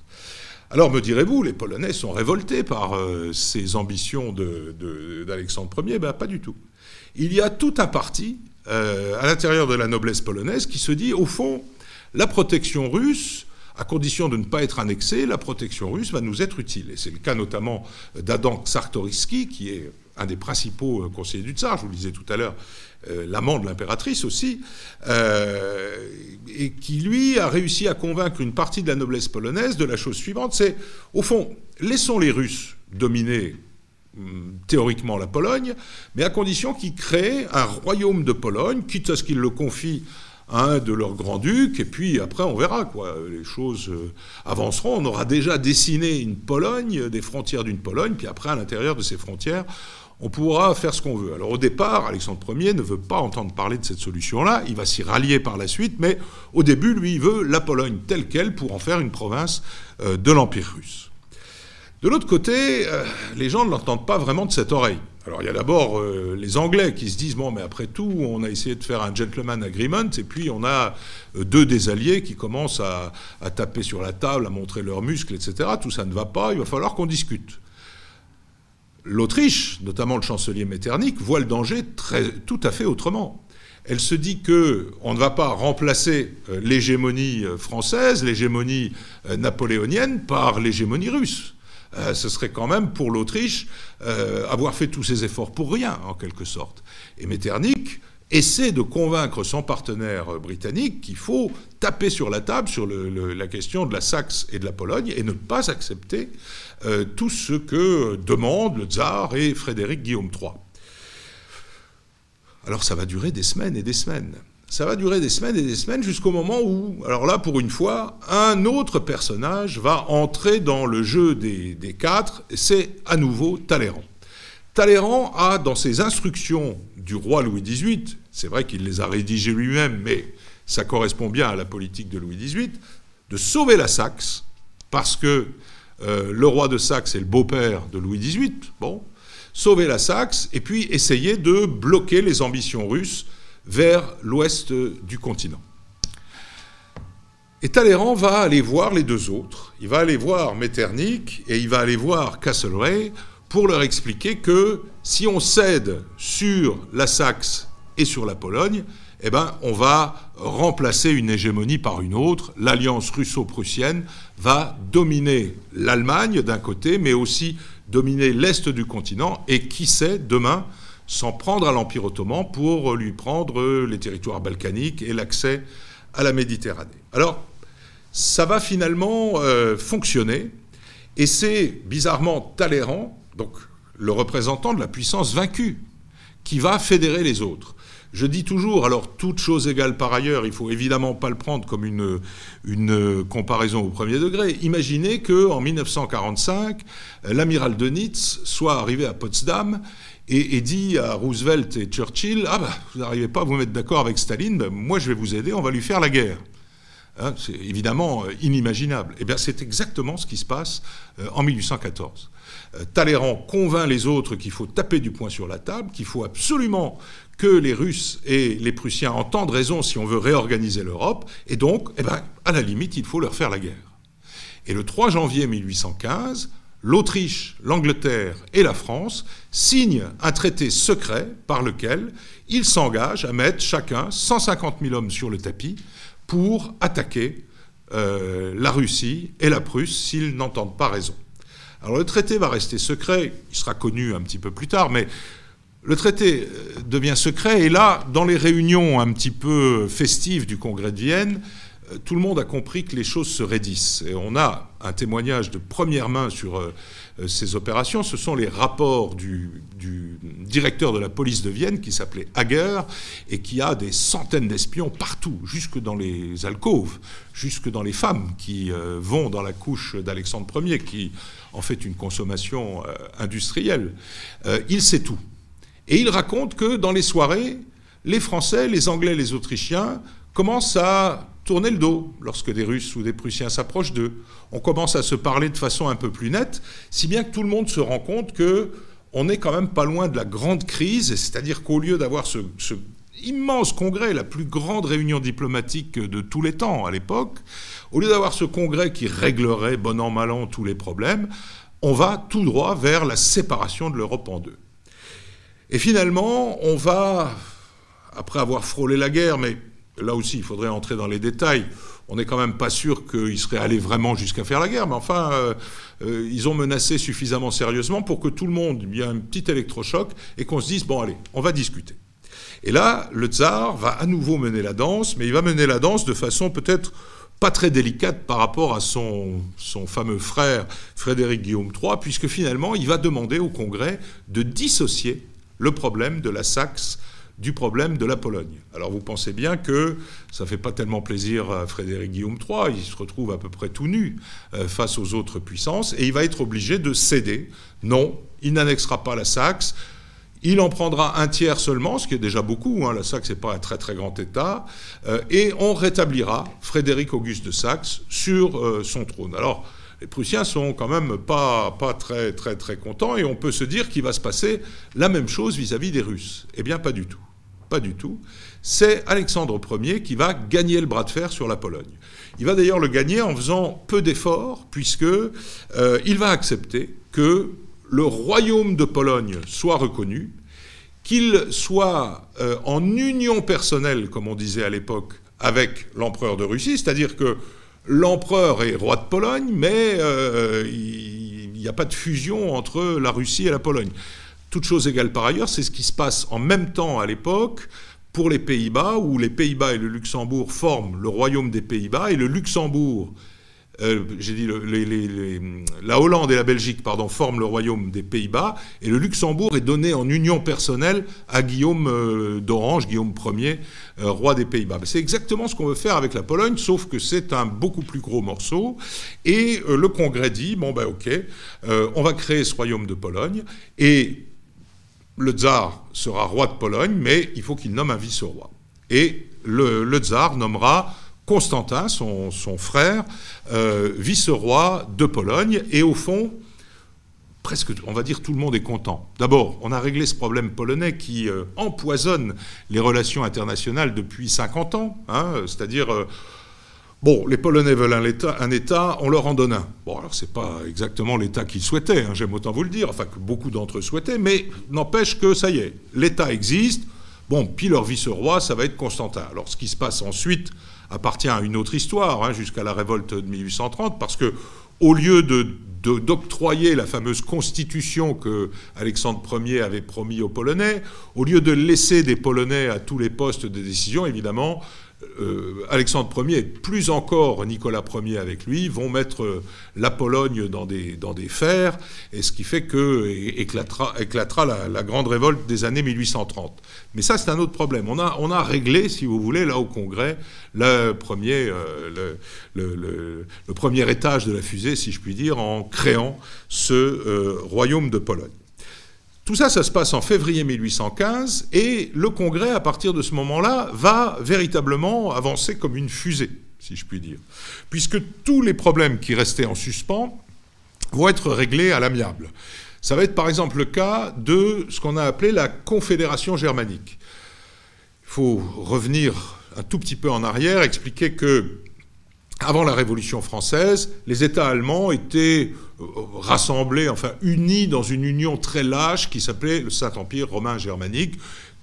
Alors me direz-vous, les Polonais sont révoltés par ces ambitions d'Alexandre Ier Ben pas du tout. Il y a tout un parti à l'intérieur de la noblesse polonaise qui se dit, au fond, la protection russe, à condition de ne pas être annexé, la protection russe va nous être utile. Et c'est le cas notamment d'Adam Czartoryski, qui est un des principaux euh, conseillers du tsar, je vous le disais tout à l'heure, euh, l'amant de l'impératrice aussi, euh, et qui, lui, a réussi à convaincre une partie de la noblesse polonaise de la chose suivante, c'est, au fond, laissons les Russes dominer hum, théoriquement la Pologne, mais à condition qu'ils créent un royaume de Pologne, quitte à ce qu'ils le confient un de leurs grands-ducs, et puis après on verra quoi. Les choses euh, avanceront. On aura déjà dessiné une Pologne, des frontières d'une Pologne, puis après à l'intérieur de ces frontières, on pourra faire ce qu'on veut. Alors au départ, Alexandre Ier ne veut pas entendre parler de cette solution-là, il va s'y rallier par la suite, mais au début, lui, il veut la Pologne telle qu'elle pour en faire une province euh, de l'Empire russe. De l'autre côté, euh, les gens ne l'entendent pas vraiment de cette oreille. Alors il y a d'abord euh, les Anglais qui se disent bon mais après tout on a essayé de faire un gentleman agreement et puis on a deux des alliés qui commencent à, taper sur la table, à montrer leurs muscles, etc. Tout ça ne va pas, il va falloir qu'on discute. L'Autriche, notamment le chancelier Metternich, voit le danger tout à fait autrement. Elle se dit que on ne va pas remplacer euh, l'hégémonie française, l'hégémonie napoléonienne par l'hégémonie russe. Euh, ce serait quand même pour l'Autriche euh, avoir fait tous ces efforts pour rien, en quelque sorte. Et Metternich essaie de convaincre son partenaire britannique qu'il faut taper sur la table sur la question de la Saxe et de la Pologne et ne pas accepter euh, tout ce que demandent le tsar et Frédéric Guillaume III. Alors ça va durer des semaines et des semaines ça va durer des semaines et des semaines jusqu'au moment où, alors là, pour une fois, un autre personnage va entrer dans le jeu des, quatre, c'est à nouveau Talleyrand. Talleyrand a, dans ses instructions du roi Louis XVIII, c'est vrai qu'il les a rédigées lui-même, mais ça correspond bien à la politique de Louis XVIII, de sauver la Saxe, parce que euh, le roi de Saxe est le beau-père de Louis XVIII, bon, sauver la Saxe, et puis essayer de bloquer les ambitions russes vers l'ouest du continent. Et Talleyrand va aller voir les deux autres. Il va aller voir Metternich et il va aller voir Castlereagh pour leur expliquer que si on cède sur la Saxe et sur la Pologne, eh ben, on va remplacer une hégémonie par une autre. L'alliance russo-prussienne va dominer l'Allemagne d'un côté, mais aussi dominer l'Est du continent, et qui sait, demain, s'en prendre à l'Empire ottoman pour lui prendre les territoires balkaniques et l'accès à la Méditerranée. Alors, ça va finalement euh, fonctionner, et c'est bizarrement Talleyrand, donc le représentant de la puissance vaincue, qui va fédérer les autres. Je dis toujours, alors toute chose égale par ailleurs, il faut évidemment pas le prendre comme une, comparaison au premier degré. Imaginez que en 1945, l'amiral de Nitz soit arrivé à Potsdam et, dit à Roosevelt et Churchill Ah, bah, vous n'arrivez pas à vous mettre d'accord avec Staline, ben, moi je vais vous aider, on va lui faire la guerre. Hein, c'est évidemment euh, inimaginable. Eh bien, c'est exactement ce qui se passe euh, en 1814. Euh, Talleyrand convainc les autres qu'il faut taper du poing sur la table, qu'il faut absolument que les Russes et les Prussiens entendent raison si on veut réorganiser l'Europe, et donc, eh ben, à la limite, il faut leur faire la guerre. Et le 3 janvier 1815, l'Autriche, l'Angleterre et la France signent un traité secret par lequel ils s'engagent à mettre chacun 150 000 hommes sur le tapis pour attaquer euh, la Russie et la Prusse s'ils n'entendent pas raison. Alors le traité va rester secret, il sera connu un petit peu plus tard, mais le traité euh, devient secret et là, dans les réunions un petit peu festives du Congrès de Vienne, euh, tout le monde a compris que les choses se raidissent. Et on a un témoignage de première main sur euh, ces opérations. Ce sont les rapports du, directeur de la police de Vienne, qui s'appelait Hager, et qui a des centaines d'espions partout, jusque dans les alcôves, jusque dans les femmes qui vont dans la couche d'Alexandre Ier, qui en fait une consommation industrielle. il sait tout. Et il raconte que dans les soirées, les Français, les Anglais, les Autrichiens commencent à tourner le dos lorsque des Russes ou des Prussiens s'approchent d'eux. On commence à se parler de façon un peu plus nette, si bien que tout le monde se rend compte que on n'est quand même pas loin de la grande crise, c'est-à-dire qu'au lieu d'avoir ce, ce, immense congrès, la plus grande réunion diplomatique de tous les temps à l'époque, au lieu d'avoir ce congrès qui réglerait bon an mal an tous les problèmes, on va tout droit vers la séparation de l'Europe en deux. Et finalement, on va, après avoir frôlé la guerre, mais là aussi, il faudrait entrer dans les détails, on n'est quand même pas sûr qu'ils seraient allés vraiment jusqu'à faire la guerre, mais enfin, euh, euh, ils ont menacé suffisamment sérieusement pour que tout le monde, il y ait un petit électrochoc et qu'on se dise, bon allez, on va discuter. Et là, le tsar va à nouveau mener la danse, mais il va mener la danse de façon peut-être pas très délicate par rapport à son, son fameux frère Frédéric Guillaume III, puisque finalement, il va demander au Congrès de dissocier le problème de la Saxe du problème de la Pologne. Alors vous pensez bien que ça ne fait pas tellement plaisir à Frédéric Guillaume III, il se retrouve à peu près tout nu euh, face aux autres puissances, et il va être obligé de céder. Non, il n'annexera pas la Saxe, il en prendra un tiers seulement, ce qui est déjà beaucoup, hein, la Saxe n'est pas un très très grand État, euh, et on rétablira Frédéric Auguste de Saxe sur euh, son trône. Alors, les Prussiens sont quand même pas, pas très, très, très contents et on peut se dire qu'il va se passer la même chose vis-à-vis des Russes. Eh bien, pas du tout. Pas du tout. C'est Alexandre Ier qui va gagner le bras de fer sur la Pologne. Il va d'ailleurs le gagner en faisant peu d'efforts, puisque euh, il va accepter que le royaume de Pologne soit reconnu, qu'il soit euh, en union personnelle, comme on disait à l'époque, avec l'empereur de Russie, c'est-à-dire que L'empereur est roi de Pologne, mais euh, il n'y a pas de fusion entre la Russie et la Pologne. Toute chose égale par ailleurs, c'est ce qui se passe en même temps à l'époque pour les Pays-Bas, où les Pays-Bas et le Luxembourg forment le royaume des Pays-Bas, et le Luxembourg euh, j'ai dit, la Hollande et la Belgique forment le royaume des Pays-Bas, et le Luxembourg est donné en union personnelle à Guillaume euh, d'Orange, Guillaume Ier, euh, roi des Pays-Bas. C'est exactement ce qu'on veut faire avec la Pologne, sauf que c'est un beaucoup plus gros morceau, et le Congrès dit, bon ben ok, on va créer ce royaume de Pologne, et le tsar sera roi de Pologne, mais il faut qu'il nomme un vice-roi. Et le tsar nommera Constantin, son, frère, euh, vice-roi de Pologne, et au fond, presque, on va dire, tout le monde est content. D'abord, on a réglé ce problème polonais qui euh, empoisonne les relations internationales depuis 50 ans, hein, c'est-à-dire... Euh, bon, les Polonais veulent un état, un état, on leur en donne un. Bon, alors c'est pas exactement l'État qu'ils souhaitaient, hein, j'aime autant vous le dire, enfin que beaucoup d'entre eux souhaitaient, mais n'empêche que ça y est, l'État existe. Bon, puis leur vice-roi, ça va être Constantin. Alors ce qui se passe ensuite appartient à une autre histoire, hein, jusqu'à la révolte de 1830, parce que au lieu de d'octroyer la fameuse constitution que Alexandre Ier avait promis aux Polonais, au lieu de laisser des Polonais à tous les postes de décision, évidemment, euh, Alexandre Ier, plus encore Nicolas Ier avec lui, vont mettre euh, la Pologne dans des, fers, et ce qui fait que éclatera, la, grande révolte des années 1830. Mais ça, c'est un autre problème. On a, réglé, si vous voulez, là au Congrès, euh, le, premier étage de la fusée, si je puis dire, en créant ce royaume de Pologne. Tout ça, ça se passe en février 1815, et le Congrès, à partir de ce moment-là, va véritablement avancer comme une fusée, si je puis dire, puisque tous les problèmes qui restaient en suspens vont être réglés à l'amiable. Ça va être par exemple le cas de ce qu'on a appelé la Confédération germanique. Il faut revenir un tout petit peu en arrière, expliquer que avant la Révolution française, les États allemands étaient rassemblés, enfin unis dans une union très lâche qui s'appelait le Saint-Empire romain germanique,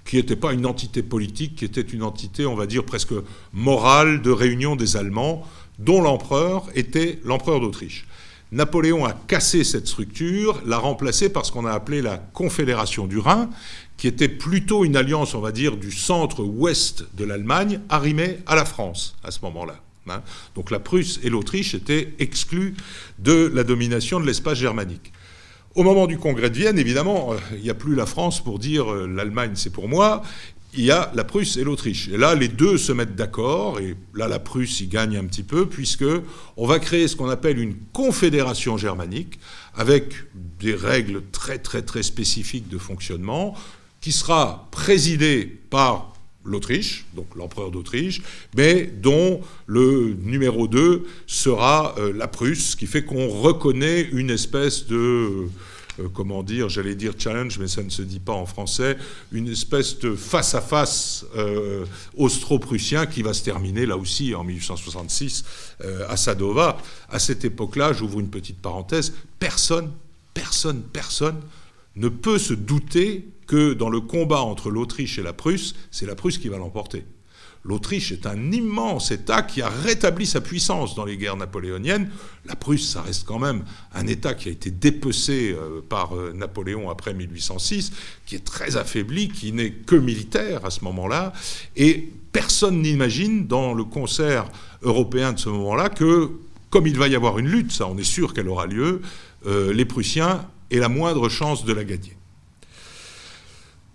qui n'était pas une entité politique, qui était une entité, on va dire, presque morale de réunion des Allemands, dont l'empereur était l'empereur d'Autriche. Napoléon a cassé cette structure, l'a remplacée par ce qu'on a appelé la Confédération du Rhin, qui était plutôt une alliance, on va dire, du centre-ouest de l'Allemagne, arrimée à la France à ce moment-là. Hein. Donc la Prusse et l'Autriche étaient exclus de la domination de l'espace germanique. Au moment du congrès de Vienne, évidemment, euh, il n'y a plus la France pour dire euh, l'Allemagne c'est pour moi, il y a la Prusse et l'Autriche. Et là, les deux se mettent d'accord, et là, la Prusse y gagne un petit peu, puisque on va créer ce qu'on appelle une confédération germanique, avec des règles très, très, très spécifiques de fonctionnement, qui sera présidée par l'Autriche, donc l'empereur d'Autriche, mais dont le numéro 2 sera euh, la Prusse, ce qui fait qu'on reconnaît une espèce de euh, comment dire, j'allais dire challenge, mais ça ne se dit pas en français, une espèce de face-à-face euh, austro-prussien qui va se terminer là aussi en 1866 euh, à Sadova. À cette époque-là, j'ouvre une petite parenthèse, personne, personne, personne ne peut se douter que dans le combat entre l'Autriche et la Prusse, c'est la Prusse qui va l'emporter. L'Autriche est un immense État qui a rétabli sa puissance dans les guerres napoléoniennes. La Prusse, ça reste quand même un État qui a été dépecé euh, par euh, Napoléon après 1806, qui est très affaibli, qui n'est que militaire à ce moment-là. Et personne n'imagine dans le concert européen de ce moment-là que, comme il va y avoir une lutte, ça on est sûr qu'elle aura lieu, euh, les Prussiens aient la moindre chance de la gagner.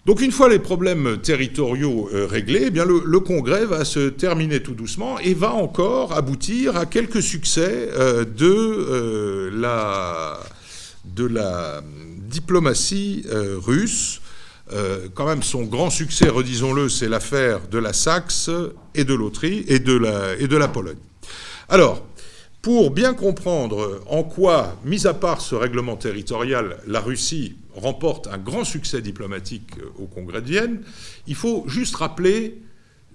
Donc une fois les problèmes territoriaux euh, réglés, eh le, Congrès va se terminer tout doucement et va encore aboutir à quelques succès euh, de, euh, la, de la diplomatie russe. quand même, son grand succès, redisons-le, c'est l'affaire de la Saxe et de l'Autriche et, de la, et de la Pologne. Alors, pour bien comprendre en quoi, mis à part ce règlement territorial, la Russie remporte un grand succès diplomatique euh, au Congrès de Vienne, il faut juste rappeler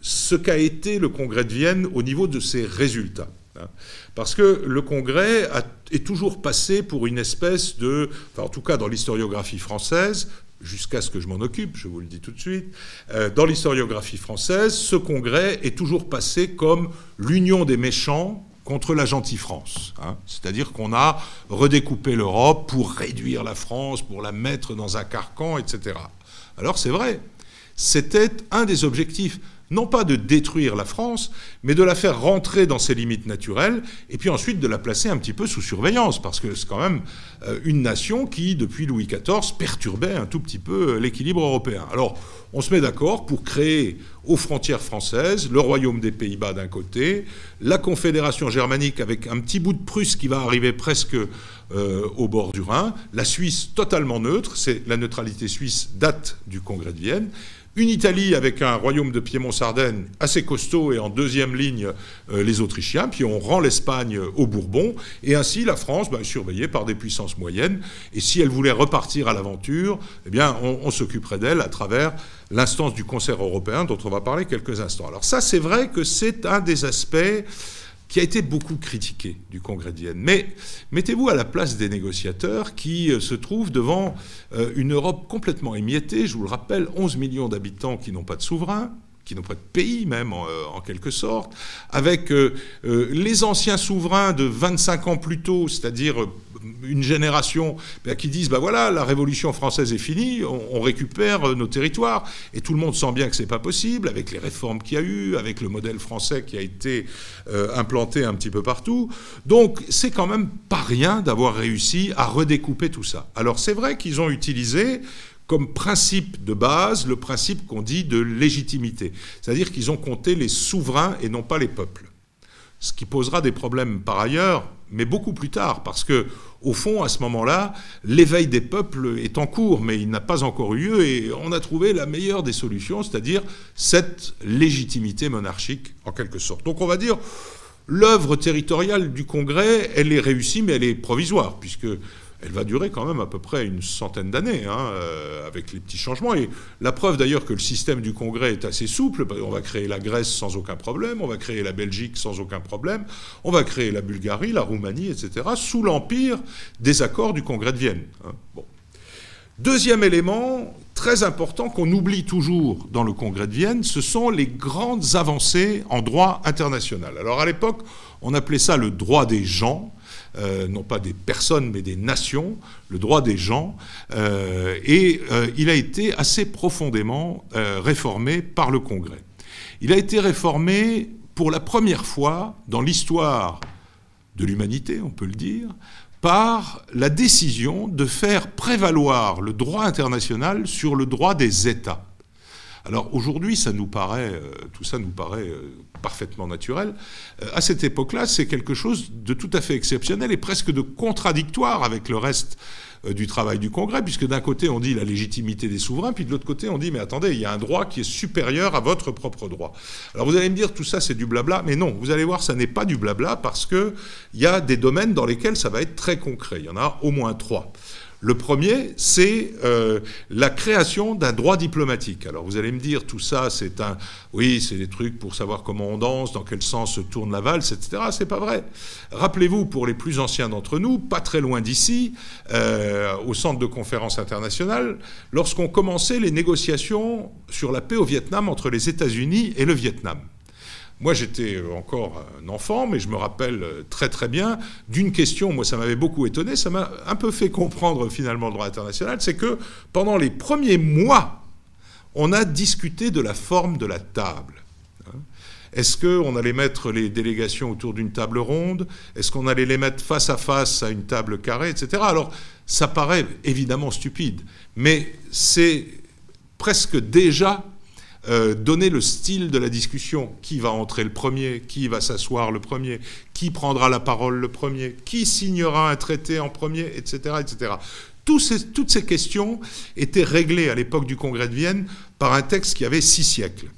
ce qu'a été le Congrès de Vienne au niveau de ses résultats. Hein. Parce que le Congrès est toujours passé pour une espèce de, en tout cas dans l'historiographie française, jusqu'à ce que je m'en occupe, je vous le dis tout de suite, euh, dans l'historiographie française, ce Congrès est toujours passé comme l'union des méchants contre la gentille France. Hein. C'est-à-dire qu'on a redécoupé l'Europe pour réduire la France, pour la mettre dans un carcan, etc. Alors c'est vrai, c'était un des objectifs non pas de détruire la France, mais de la faire rentrer dans ses limites naturelles, et puis ensuite de la placer un petit peu sous surveillance, parce que c'est quand même euh, une nation qui, depuis Louis XIV, perturbait un tout petit peu euh, l'équilibre européen. Alors, on se met d'accord pour créer aux frontières françaises le royaume des Pays-Bas d'un côté, la Confédération germanique avec un petit bout de Prusse qui va arriver presque euh, au bord du Rhin, la Suisse totalement neutre, c'est la neutralité suisse date du Congrès de Vienne, une Italie avec un royaume de Piémont-Sardaigne assez costaud et en deuxième ligne euh, les Autrichiens, puis on rend l'Espagne aux Bourbons, et ainsi la France bah, surveillée par des puissances moyennes, et si elle voulait repartir à l'aventure, eh bien on, s'occuperait d'elle à travers l'instance du concert européen dont on va parler quelques instants. Alors ça c'est vrai que c'est un des aspects qui a été beaucoup critiqué du Congrès de. Mais mettez-vous à la place des négociateurs qui euh, se trouvent devant euh, une Europe complètement émiettée, je vous le rappelle, 11 millions d'habitants qui n'ont pas de souverain, qui n'ont pas de pays même en, euh, quelque sorte, avec les anciens souverains de 25 ans plus tôt, c'est-à-dire une génération ben, qui disent, ben voilà, la Révolution française est finie, on, récupère euh, nos territoires, et tout le monde sent bien que c'est pas possible, avec les réformes qu'il y a eu, avec le modèle français qui a été euh, implanté un petit peu partout. Donc c'est quand même pas rien d'avoir réussi à redécouper tout ça. Alors c'est vrai qu'ils ont utilisé comme principe de base le principe qu'on dit de légitimité, c'est-à-dire qu'ils ont compté les souverains et non pas les peuples ce qui posera des problèmes par ailleurs, mais beaucoup plus tard, parce que au fond, à ce moment-là, l'éveil des peuples est en cours, mais il n'a pas encore eu lieu, et on a trouvé la meilleure des solutions, c'est-à-dire cette légitimité monarchique, en quelque sorte. Donc on va dire, l'œuvre territoriale du Congrès, elle est réussie, mais elle est provisoire, puisque elle va durer quand même à peu près une centaine d'années, hein, euh, avec les petits changements. Et la preuve d'ailleurs que le système du Congrès est assez souple, on va créer la Grèce sans aucun problème, on va créer la Belgique sans aucun problème, on va créer la Bulgarie, la Roumanie, etc., sous l'empire des accords du Congrès de Vienne. Hein. Deuxième élément très important qu'on oublie toujours dans le Congrès de Vienne, ce sont les grandes avancées en droit international. Alors à l'époque, on appelait ça le droit des gens. Euh, non pas des personnes, mais des nations, le droit des gens, euh, et euh, il a été assez profondément réformé par le Congrès. Il a été réformé pour la première fois dans l'histoire de l'humanité, on peut le dire, par la décision de faire prévaloir le droit international sur le droit des États. Alors aujourd'hui, ça nous paraît, euh, tout ça nous paraît euh, parfaitement naturel. Euh, à cette époque-là, c'est quelque chose de tout à fait exceptionnel et presque de contradictoire avec le reste du travail du Congrès, puisque d'un côté on dit la légitimité des souverains, puis de l'autre côté on dit mais attendez, il y a un droit qui est supérieur à votre propre droit. Alors vous allez me dire tout ça c'est du blabla, mais non, vous allez voir ça n'est pas du blabla parce qu'il y a des domaines dans lesquels ça va être très concret. Il y en a au moins trois. Le premier, c'est euh, la création d'un droit diplomatique. Alors vous allez me dire, tout ça, c'est un, oui, c'est des trucs pour savoir comment on danse, dans quel sens se tourne la valse, etc. C'est pas vrai. Rappelez-vous, pour les plus anciens d'entre nous, pas très loin d'ici, euh, au centre de conférence internationale, lorsqu'on commençait les négociations sur la paix au Vietnam entre les États-Unis et le Vietnam. Moi, j'étais euh, encore un enfant, mais je me rappelle euh, très très bien d'une question, moi ça m'avait beaucoup étonné, ça m'a un peu fait comprendre finalement le droit international, c'est que pendant les premiers mois, on a discuté de la forme de la table. Hein. Est-ce qu'on allait mettre les délégations autour d'une table ronde? Est-ce qu'on allait les mettre face à face à une table carrée, etc. Alors, ça paraît évidemment stupide, mais c'est presque déjà euh, donner le style de la discussion. Qui va entrer le premier? Qui va s'asseoir le premier? Qui prendra la parole le premier? Qui signera un traité en premier? Etc. etc. toutes ces questions étaient réglées à l'époque du Congrès de Vienne par un texte qui avait six siècles.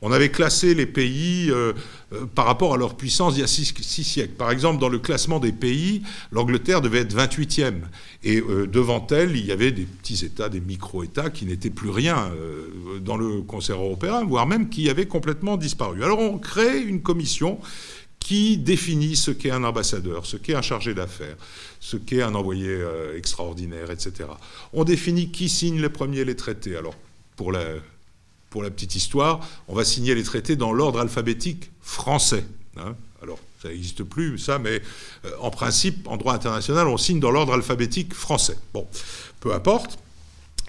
On avait classé les pays euh, euh, par rapport à leur puissance il y a six, siècles. Par exemple, dans le classement des pays, l'Angleterre devait être 28e. Et euh, devant elle, il y avait des petits États, des micro-États qui n'étaient plus rien dans le concert européen, voire même qui avaient complètement disparu. Alors on crée une commission qui définit ce qu'est un ambassadeur, ce qu'est un chargé d'affaires, ce qu'est un envoyé extraordinaire, etc. On définit qui signe les premiers les traités. Alors, pour la pour la petite histoire, on va signer les traités dans l'ordre alphabétique français. Hein. Alors, ça n'existe plus, ça, mais euh, en principe, en droit international, on signe dans l'ordre alphabétique français. Bon, peu importe.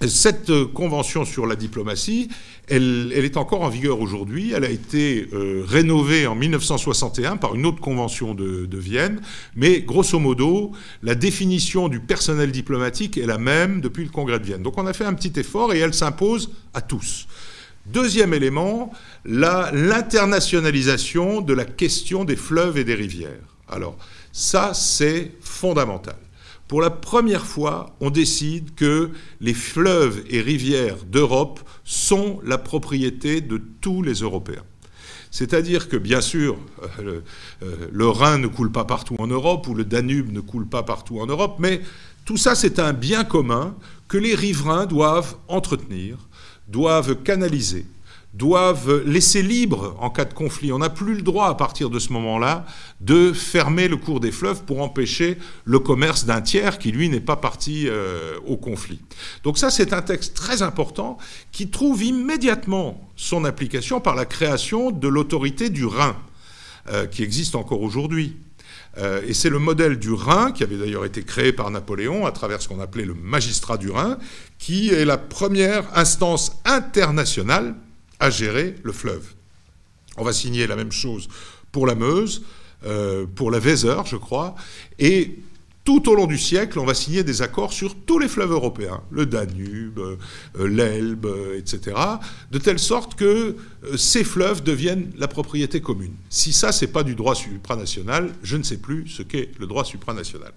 Cette euh, convention sur la diplomatie, elle, est encore en vigueur aujourd'hui. Elle a été euh, rénovée en 1961 par une autre convention de, de, Vienne. Mais grosso modo, la définition du personnel diplomatique est la même depuis le Congrès de Vienne. Donc on a fait un petit effort et elle s'impose à tous. Deuxième élément, l'internationalisation de la question des fleuves et des rivières. Alors, ça, c'est fondamental. Pour la première fois, on décide que les fleuves et rivières d'Europe sont la propriété de tous les Européens. C'est-à-dire que, bien sûr, euh, euh, le, Rhin ne coule pas partout en Europe ou le Danube ne coule pas partout en Europe, mais tout ça, c'est un bien commun que les riverains doivent entretenir, doivent canaliser, doivent laisser libre en cas de conflit. On n'a plus le droit à partir de ce moment-là de fermer le cours des fleuves pour empêcher le commerce d'un tiers qui, lui, n'est pas parti euh, au conflit. Donc ça, c'est un texte très important qui trouve immédiatement son application par la création de l'autorité du Rhin, euh, qui existe encore aujourd'hui. Euh, et c'est le modèle du Rhin, qui avait d'ailleurs été créé par Napoléon à travers ce qu'on appelait le magistrat du Rhin, qui est la première instance internationale à gérer le fleuve. On va signer la même chose pour la Meuse, euh, pour la Weser, je crois, et tout au long du siècle, on va signer des accords sur tous les fleuves européens, le Danube, euh, l'Elbe, etc., de telle sorte que euh, ces fleuves deviennent la propriété commune. Si ça, c'est pas du droit supranational, je ne sais plus ce qu'est le droit supranational.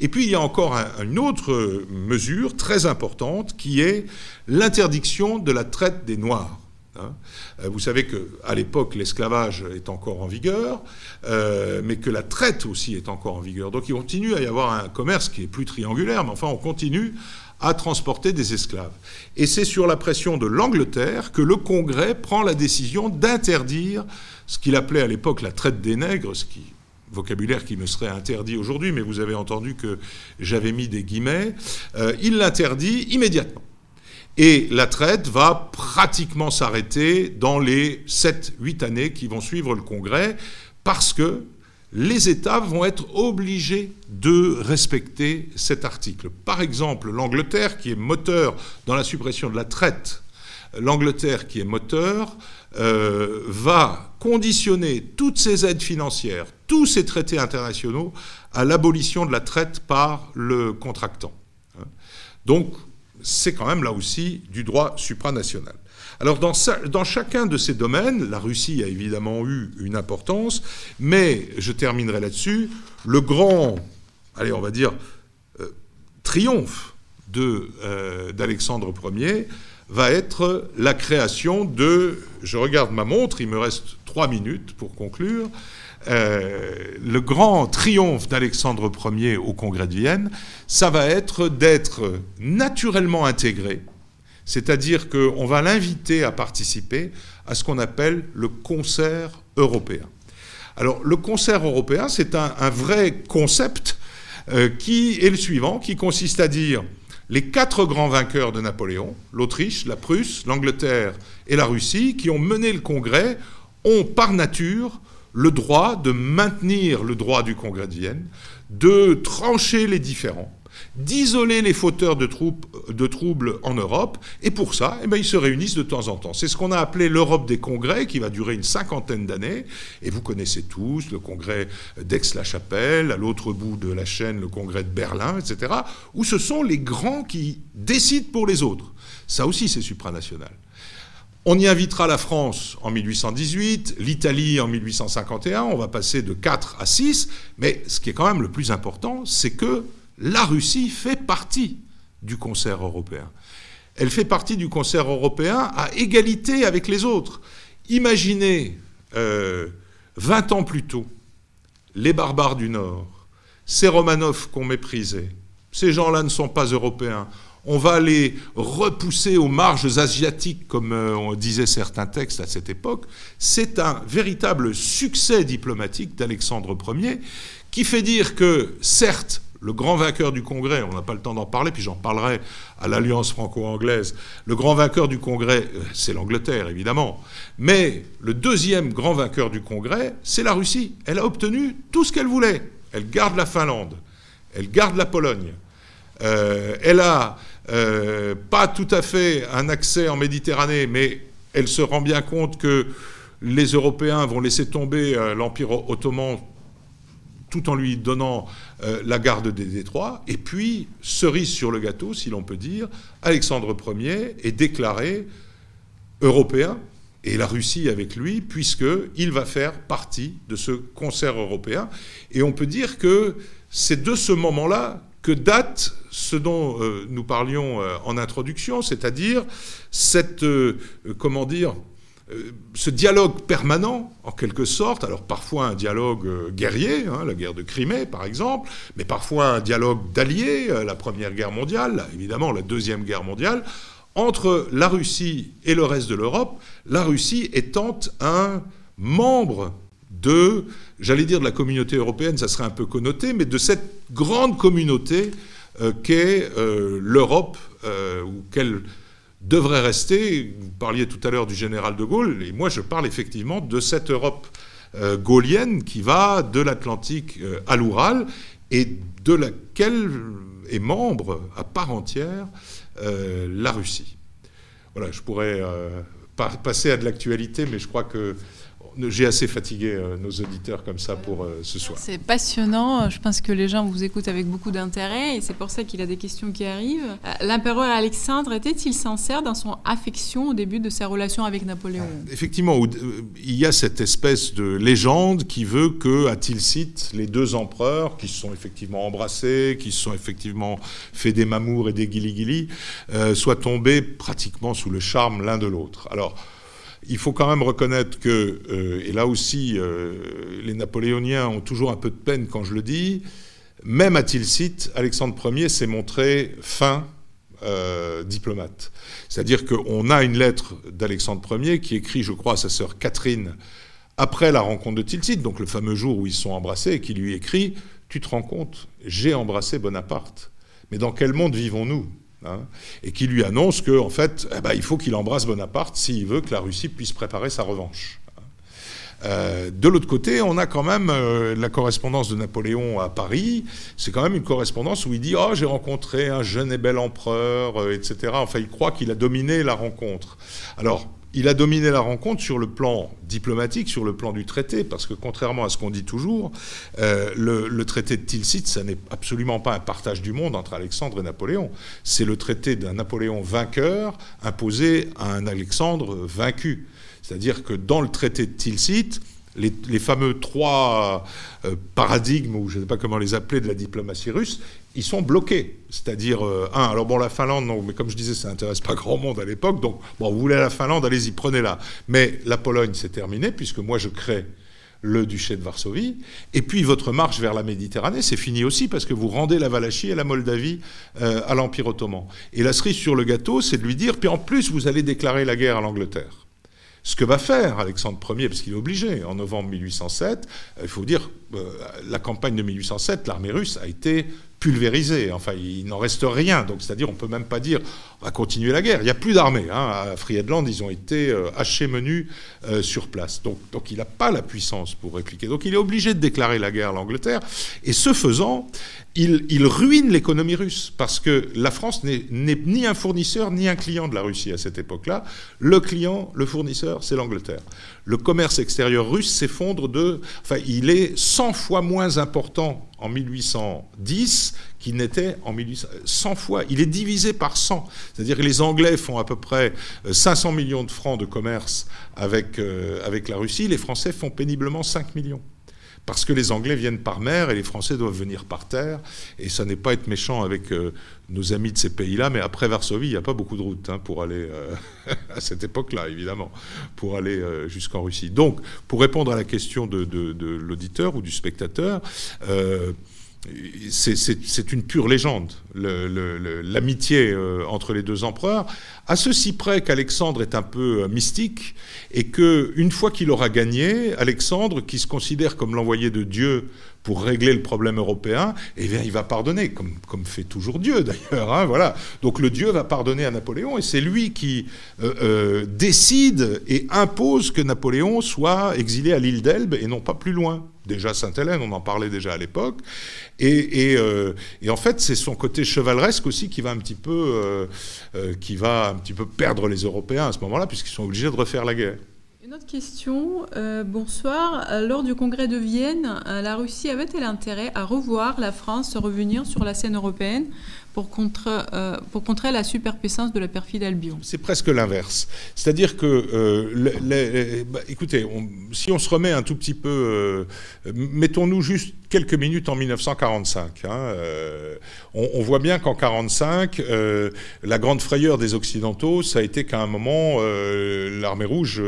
Et puis, il y a encore une autre mesure très importante qui est l'interdiction de la traite des Noirs. Hein. Euh, vous savez qu'à l'époque, l'esclavage est encore en vigueur, euh, mais que la traite aussi est encore en vigueur. Donc il continue à y avoir un commerce qui est plus triangulaire, mais enfin on continue à transporter des esclaves. Et c'est sur la pression de l'Angleterre que le Congrès prend la décision d'interdire ce qu'il appelait à l'époque la traite des nègres, ce qui vocabulaire qui me serait interdit aujourd'hui, mais vous avez entendu que j'avais mis des guillemets, euh, il l'interdit immédiatement. Et la traite va pratiquement s'arrêter dans les 7-8 années qui vont suivre le Congrès, parce que les États vont être obligés de respecter cet article. Par exemple, l'Angleterre, qui est moteur dans la suppression de la traite, l'Angleterre, qui est moteur, euh, va conditionner toutes ces aides financières, tous ces traités internationaux à l'abolition de la traite par le contractant. Hein. Donc, c'est quand même là aussi du droit supranational. Alors dans, chacun de ces domaines, la Russie a évidemment eu une importance, mais je terminerai là-dessus, le grand, allez on va dire, euh, triomphe euh, d'Alexandre Ier va être la création de, je regarde ma montre, il me reste trois minutes pour conclure, euh, le grand triomphe d'Alexandre Ier au Congrès de Vienne, ça va être d'être naturellement intégré, c'est-à-dire qu'on va l'inviter à participer à ce qu'on appelle le concert européen. Alors le concert européen, c'est un, vrai concept euh, qui est le suivant, qui consiste à dire les quatre grands vainqueurs de Napoléon, l'Autriche, la Prusse, l'Angleterre et la Russie, qui ont mené le Congrès, ont par nature le droit de maintenir le droit du Congrès de Vienne, de trancher les différends, d'isoler les fauteurs de, troubles en Europe, et pour ça, eh bien, ils se réunissent de temps en temps. C'est ce qu'on a appelé l'Europe des congrès, qui va durer une cinquantaine d'années, et vous connaissez tous le congrès d'Aix-la-Chapelle, à l'autre bout de la chaîne, le congrès de Berlin, etc., où ce sont les grands qui décident pour les autres. Ça aussi, c'est supranational. On y invitera la France en 1818, l'Italie en 1851, on va passer de 4 à 6, mais ce qui est quand même le plus important, c'est que la Russie fait partie du concert européen. Elle fait partie du concert européen à égalité avec les autres. Imaginez, 20 euh, ans plus tôt, les barbares du Nord, ces Romanov qu'on méprisait, ces gens-là ne sont pas européens on va les repousser aux marges asiatiques, comme euh, on disait certains textes à cette époque, c'est un véritable succès diplomatique d'Alexandre Ier, qui fait dire que, certes, le grand vainqueur du Congrès, on n'a pas le temps d'en parler, puis j'en parlerai à l'Alliance franco-anglaise, le grand vainqueur du Congrès, euh, c'est l'Angleterre, évidemment, mais le deuxième grand vainqueur du Congrès, c'est la Russie. Elle a obtenu tout ce qu'elle voulait. Elle garde la Finlande, elle garde la Pologne, euh, elle a euh, pas tout à fait un accès en Méditerranée, mais elle se rend bien compte que les Européens vont laisser tomber euh, l'Empire ottoman tout en lui donnant la garde des détroits. Et puis, cerise sur le gâteau, si l'on peut dire, Alexandre Ier est déclaré européen, et la Russie avec lui, puisqu'il va faire partie de ce concert européen. Et on peut dire que c'est de ce moment-là date ce dont euh, nous parlions euh, en introduction, c'est-à-dire euh, comment dire, ce dialogue permanent, en quelque sorte, alors parfois un dialogue guerrier, hein, la guerre de Crimée par exemple, mais parfois un dialogue d'alliés, la Première Guerre mondiale, évidemment la Deuxième Guerre mondiale, entre la Russie et le reste de l'Europe, la Russie étant un membre de, j'allais dire de la communauté européenne, ça serait un peu connoté, mais de cette grande communauté euh, qu'est euh, l'Europe, euh, ou qu'elle devrait rester. Vous parliez tout à l'heure du général de Gaulle, et moi je parle effectivement de cette Europe gaulienne qui va de l'Atlantique à l'Oural, et de laquelle est membre à part entière la Russie. Voilà, je pourrais passer à de l'actualité, mais je crois que j'ai assez fatigué euh, nos auditeurs comme ça pour euh, ce soir. C'est passionnant. Je pense que les gens vous écoutent avec beaucoup d'intérêt et c'est pour ça qu'il a des questions qui arrivent. Euh, l'empereur Alexandre était-il sincère dans son affection au début de sa relation avec Napoléon Effectivement, il y a cette espèce de légende qui veut que, à Tilsit, les deux empereurs qui se sont effectivement embrassés, qui se sont effectivement fait des mamours et des guili-guili, soient tombés pratiquement sous le charme l'un de l'autre. Alors, il faut quand même reconnaître que, et là aussi, les Napoléoniens ont toujours un peu de peine quand je le dis, même à Tilsit, Alexandre Ier s'est montré fin diplomate. C'est-à-dire qu'on a une lettre d'Alexandre Ier qui écrit, je crois, à sa sœur Catherine, après la rencontre de Tilsit, donc le fameux jour où ils sont embrassés, et qui lui écrit Tu te rends compte, j'ai embrassé Bonaparte. Mais dans quel monde vivons-nous? Hein Et qui lui annonce qu'en en fait, eh ben, il faut qu'il embrasse Bonaparte s'il veut que la Russie puisse préparer sa revanche. Euh, de l'autre côté, on a quand même euh, la correspondance de Napoléon à Paris. C'est quand même une correspondance où il dit Oh, j'ai rencontré un jeune et bel empereur, euh, etc. Enfin, il croit qu'il a dominé la rencontre. Alors, il a dominé la rencontre sur le plan diplomatique, sur le plan du traité, parce que contrairement à ce qu'on dit toujours, euh, le, traité de Tilsit, ça n'est absolument pas un partage du monde entre Alexandre et Napoléon. C'est le traité d'un Napoléon vainqueur imposé à un Alexandre vaincu. C'est-à-dire que dans le traité de Tilsit, les, fameux trois euh, paradigmes, ou je ne sais pas comment les appeler, de la diplomatie russe, ils sont bloqués. C'est-à-dire, euh, un, alors bon, la Finlande, non, mais comme je disais, ça n'intéresse pas grand monde à l'époque, donc, bon, vous voulez la Finlande, allez-y, prenez-la. Mais la Pologne, c'est terminé, puisque moi, je crée le duché de Varsovie. Et puis votre marche vers la Méditerranée, c'est fini aussi parce que vous rendez la Valachie et la Moldavie euh, à l'Empire ottoman. Et la cerise sur le gâteau, c'est de lui dire, puis en plus, vous allez déclarer la guerre à l'Angleterre. Ce que va faire Alexandre Ier, parce qu'il est obligé, en novembre 1807, euh, il faut dire, la campagne de 1807, l'armée russe a été pulvérisé. Enfin, il n'en reste rien. Donc, c'est-à-dire, on peut même pas dire on va continuer la guerre. Il n'y a plus d'armée. Hein. À Friedland, ils ont été euh, hachés menus euh, sur place. Donc, donc il n'a pas la puissance pour répliquer. Donc, il est obligé de déclarer la guerre à l'Angleterre. Et ce faisant, il, il ruine l'économie russe parce que la France n'est ni un fournisseur ni un client de la Russie à cette époque-là. Le client, le fournisseur, c'est l'Angleterre. Le commerce extérieur russe s'effondre de. Enfin, il est 100 fois moins important en 1810 qu'il n'était en 1800. 100 fois. Il est divisé par 100. C'est-à-dire que les Anglais font à peu près 500 euh, millions de francs de commerce avec, euh, avec la Russie. Les Français font péniblement 5 millions parce que les Anglais viennent par mer et les Français doivent venir par terre. Et ça n'est pas être méchant avec euh, nos amis de ces pays-là, mais après Varsovie, il n'y a pas beaucoup de routes hein, pour aller, (laughs) à cette époque-là, évidemment, pour aller jusqu'en Russie. Donc, pour répondre à la question de l'auditeur ou du spectateur, c'est une pure légende, l'amitié euh, entre les deux empereurs, à ceci près qu'Alexandre est un peu euh, mystique et que une fois qu'il aura gagné, Alexandre, qui se considère comme l'envoyé de Dieu pour régler le problème européen, eh bien, il va pardonner, comme, fait toujours Dieu (laughs) d'ailleurs. Hein, voilà. Donc le Dieu va pardonner à Napoléon et c'est lui qui euh, décide et impose que Napoléon soit exilé à l'île d'Elbe et non pas plus loin déjà Sainte-Hélène, on en parlait déjà à l'époque. Euh, et, en fait, c'est son côté chevaleresque aussi qui va un petit peu, euh, euh, qui va un petit peu perdre les Européens à ce moment-là, puisqu'ils sont obligés de refaire la guerre. Une autre question. bonsoir. Lors du congrès de Vienne, la Russie avait-elle intérêt à revoir la France revenir sur la scène européenne? Euh, pour contrer la superpuissance de la perfide Albion. C'est presque l'inverse. C'est-à-dire que, euh, bah, écoutez, si on se remet un tout petit peu, euh, mettons-nous juste quelques minutes en 1945. Hein, on, on, voit bien qu'en 1945, la grande frayeur des Occidentaux, ça a été qu'à un moment, l'armée rouge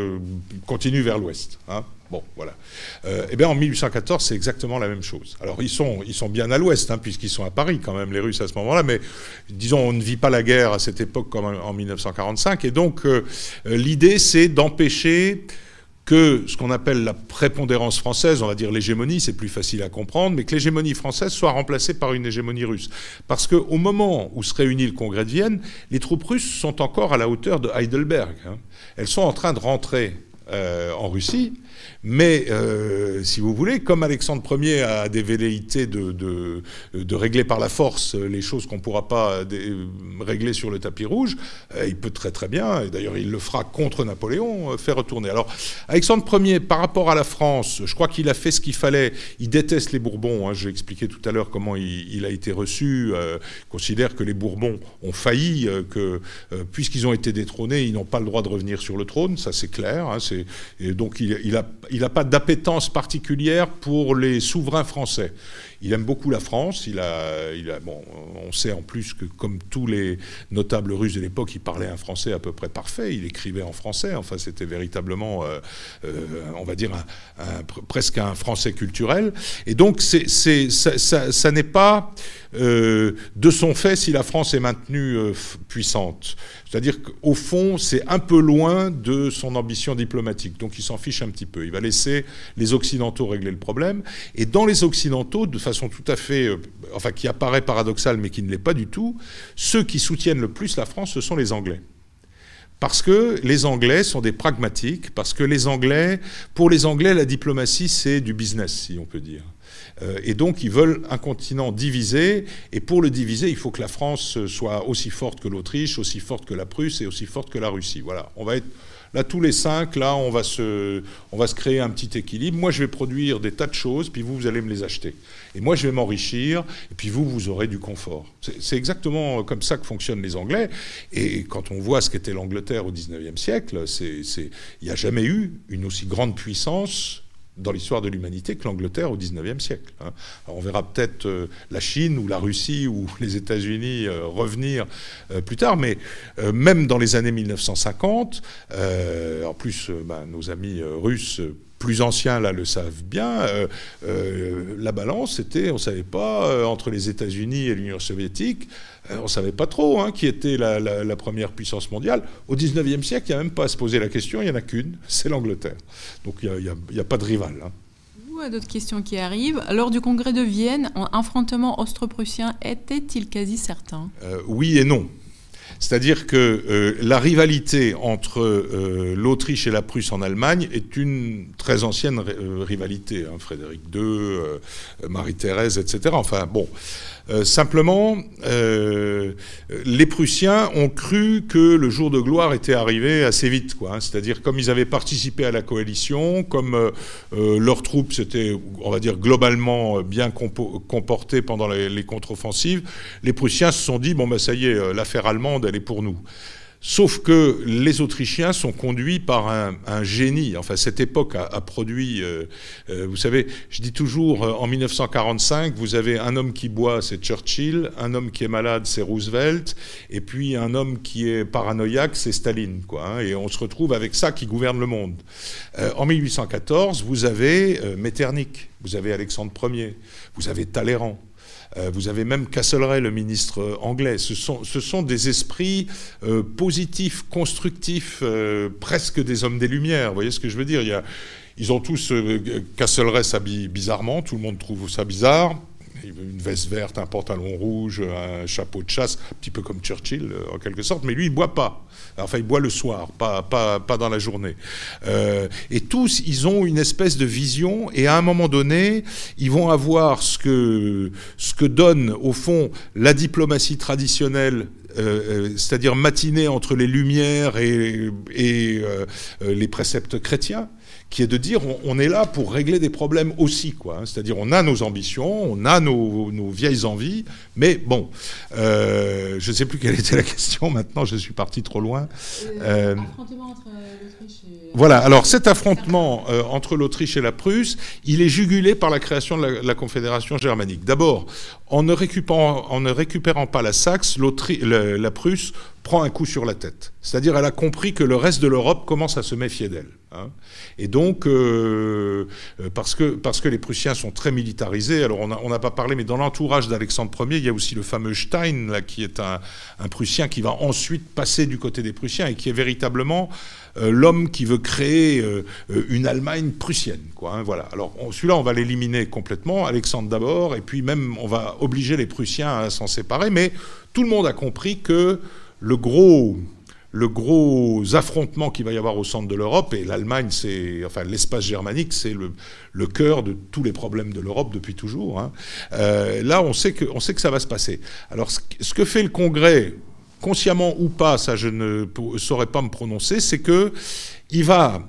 continue vers l'Ouest. Hein. Bon, voilà. Euh, eh bien, en 1814, c'est exactement la même chose. Alors, ils sont, ils sont bien à l'ouest, hein, puisqu'ils sont à Paris, quand même, les Russes, à ce moment-là, mais disons, on ne vit pas la guerre à cette époque comme en 1945, et donc, euh, l'idée, c'est d'empêcher que ce qu'on appelle la prépondérance française, on va dire l'hégémonie, c'est plus facile à comprendre, mais que l'hégémonie française soit remplacée par une hégémonie russe. Parce qu'au moment où se réunit le congrès de Vienne, les troupes russes sont encore à la hauteur de Heidelberg. Hein. Elles sont en train de rentrer euh, en Russie, mais, euh, si vous voulez, comme Alexandre Ier a des velléités de, régler par la force les choses qu'on ne pourra pas régler sur le tapis rouge, euh, il peut très très bien, et d'ailleurs il le fera contre Napoléon, euh, faire retourner. Alors, Alexandre Ier, par rapport à la France, je crois qu'il a fait ce qu'il fallait. Il déteste les Bourbons. Hein, J'ai expliqué tout à l'heure comment il, a été reçu. il considère que les Bourbons ont failli, que puisqu'ils ont été détrônés, ils n'ont pas le droit de revenir sur le trône. Ça, c'est clair. Hein, et donc il n'a a pas d'appétence particulière pour les souverains français. Il aime beaucoup la France. Il a, bon, on sait en plus que, comme tous les notables russes de l'époque, il parlait un français à peu près parfait. Il écrivait en français. Enfin, c'était véritablement, euh, euh, on va dire, presque un français culturel. Et donc, ça n'est pas euh, de son fait si la France est maintenue euh, puissante. C'est-à-dire qu'au fond, c'est un peu loin de son ambition diplomatique. Donc il s'en fiche un petit peu. Il va laisser les Occidentaux régler le problème. Et dans les Occidentaux, de façon tout à fait, euh, enfin qui apparaît paradoxale, mais qui ne l'est pas du tout, ceux qui soutiennent le plus la France, ce sont les Anglais. Parce que les Anglais sont des pragmatiques, parce que les Anglais, pour les Anglais, la diplomatie, c'est du business, si on peut dire. Euh, et donc, ils veulent un continent divisé. Et pour le diviser, il faut que la France soit aussi forte que l'Autriche, aussi forte que la Prusse et aussi forte que la Russie. Voilà. On va être là tous les cinq. Là, on va se, on va se créer un petit équilibre. Moi, je vais produire des tas de choses, puis vous, vous allez me les acheter. Et moi, je vais m'enrichir, et puis vous, vous aurez du confort. C'est exactement comme ça que fonctionnent les Anglais. Et quand on voit ce qu'était l'Angleterre au XIXe siècle, il n'y a jamais eu une aussi grande puissance dans l'histoire de l'humanité que l'Angleterre au XIXe siècle. Hein. on verra peut-être euh, la Chine ou la Russie ou (laughs) les États-Unis euh, revenir euh, plus tard, mais même dans les années 1950, en plus, ben, nos amis russes plus anciens là le savent bien, la balance était, on ne savait pas, entre les États-Unis et l'Union soviétique, euh, on ne savait pas trop hein, qui était la, première puissance mondiale. Au 19e siècle, il n'y a même pas à se poser la question, il n'y en a qu'une, c'est l'Angleterre. Donc il n'y a, pas de rival. Hein. D'autres questions qui arrivent. Lors du congrès de Vienne, un affrontement austro-prussien était-il quasi certain? Euh, Oui et non. C'est-à-dire que euh, la rivalité entre l'Autriche et la Prusse en Allemagne est une très ancienne rivalité. Hein. Frédéric II, Marie-Thérèse, etc. Enfin bon, euh, simplement, euh, les Prussiens ont cru que le jour de gloire était arrivé assez vite. Hein. C'est-à-dire, comme ils avaient participé à la coalition, comme euh, leurs troupes s'étaient, on va dire, globalement bien comportées pendant les, contre-offensives, les Prussiens se sont dit, bon, ben ça y est, l'affaire allemande, elle est pour nous. Sauf que les Autrichiens sont conduits par un, génie. Enfin, cette époque a, produit, euh, euh, vous savez, je dis toujours, euh, en 1945, vous avez un homme qui boit, c'est Churchill, un homme qui est malade, c'est Roosevelt, et puis un homme qui est paranoïaque, c'est Staline. Quoi, hein. et on se retrouve avec ça qui gouverne le monde. en 1814, vous avez Metternich, vous avez Alexandre Ier, vous avez Talleyrand. Euh, vous avez même Castlereagh, le ministre euh, anglais. Ce sont, ce sont des esprits euh, positifs, constructifs, presque des hommes des Lumières. Vous voyez ce que je veux dire? Il y a, Ils ont tous... Castlereagh s'habille bizarrement, tout le monde trouve ça bizarre une veste verte, un pantalon rouge, un chapeau de chasse, un petit peu comme Churchill euh, en quelque sorte, mais lui il boit pas. Enfin, il boit le soir, pas, pas, pas dans la journée. Euh, et tous, ils ont une espèce de vision, et à un moment donné, ils vont avoir ce que, ce que donne, au fond, la diplomatie traditionnelle euh, c'est-à-dire matinée entre les Lumières et, et les préceptes chrétiens, qui est de dire on, est là pour régler des problèmes aussi, quoi. Hein. C'est-à-dire on a nos ambitions, on a nos, vieilles envies, mais bon, euh, je ne sais plus quelle était la question maintenant, je suis parti trop loin. Euh, affrontement entre l'Autriche et... Voilà, alors cet affrontement euh, entre l'Autriche et la Prusse, il est jugulé par la création de la, Confédération germanique. D'abord, en, ne récupérant, en ne récupérant pas la Saxe, la, la Prusse prend un coup sur la tête. C'est-à-dire elle a compris que le reste de l'Europe commence à se méfier d'elle. Hein. Et donc, euh, euh, parce, que, parce que les Prussiens sont très militarisés, alors on n'a pas parlé, mais dans l'entourage d'Alexandre Ier, il y a aussi le fameux Stein, là, qui est un, Prussien qui va ensuite passer du côté des Prussiens et qui est véritablement euh, l'homme qui veut créer une Allemagne prussienne. Hein, voilà. Alors celui-là, on va l'éliminer complètement, Alexandre d'abord, et puis même on va obliger les Prussiens à s'en séparer, mais tout le monde a compris que le gros le gros affrontement qu'il va y avoir au centre de l'Europe, et l'Allemagne, c'est, enfin, l'espace germanique, c'est le, cœur de tous les problèmes de l'Europe depuis toujours. Hein. Euh, là, on sait, que, on sait que ça va se passer. Alors, ce, que fait le Congrès, consciemment ou pas, ça je ne saurais pas me prononcer, c'est que il va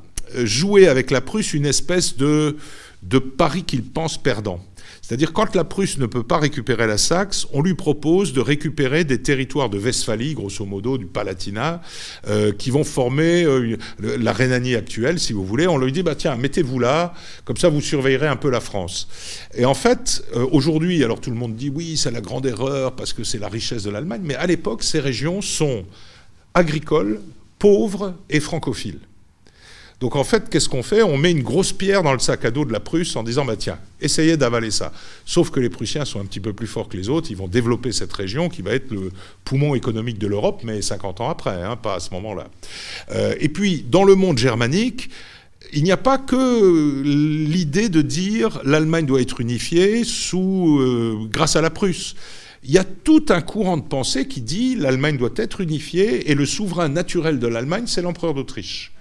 jouer avec la Prusse une espèce de, de pari qu'il pense perdant. C'est-à-dire quand la Prusse ne peut pas récupérer la Saxe, on lui propose de récupérer des territoires de Westphalie, grosso modo du Palatinat, euh, qui vont former euh, la Rhénanie actuelle, si vous voulez. On lui dit bah tiens, mettez-vous là, comme ça vous surveillerez un peu la France. Et en fait, euh, aujourd'hui, alors tout le monde dit oui, c'est la grande erreur parce que c'est la richesse de l'Allemagne, mais à l'époque, ces régions sont agricoles, pauvres et francophiles. Donc en fait, qu'est-ce qu'on fait? On met une grosse pierre dans le sac à dos de la Prusse en disant, bah tiens, essayez d'avaler ça. Sauf que les Prussiens sont un petit peu plus forts que les autres, ils vont développer cette région qui va être le poumon économique de l'Europe, mais 50 ans après, hein, pas à ce moment-là. Euh, et puis, dans le monde germanique, il n'y a pas que l'idée de dire l'Allemagne doit être unifiée sous, euh, grâce à la Prusse. Il y a tout un courant de pensée qui dit l'Allemagne doit être unifiée et le souverain naturel de l'Allemagne, c'est l'empereur d'Autriche.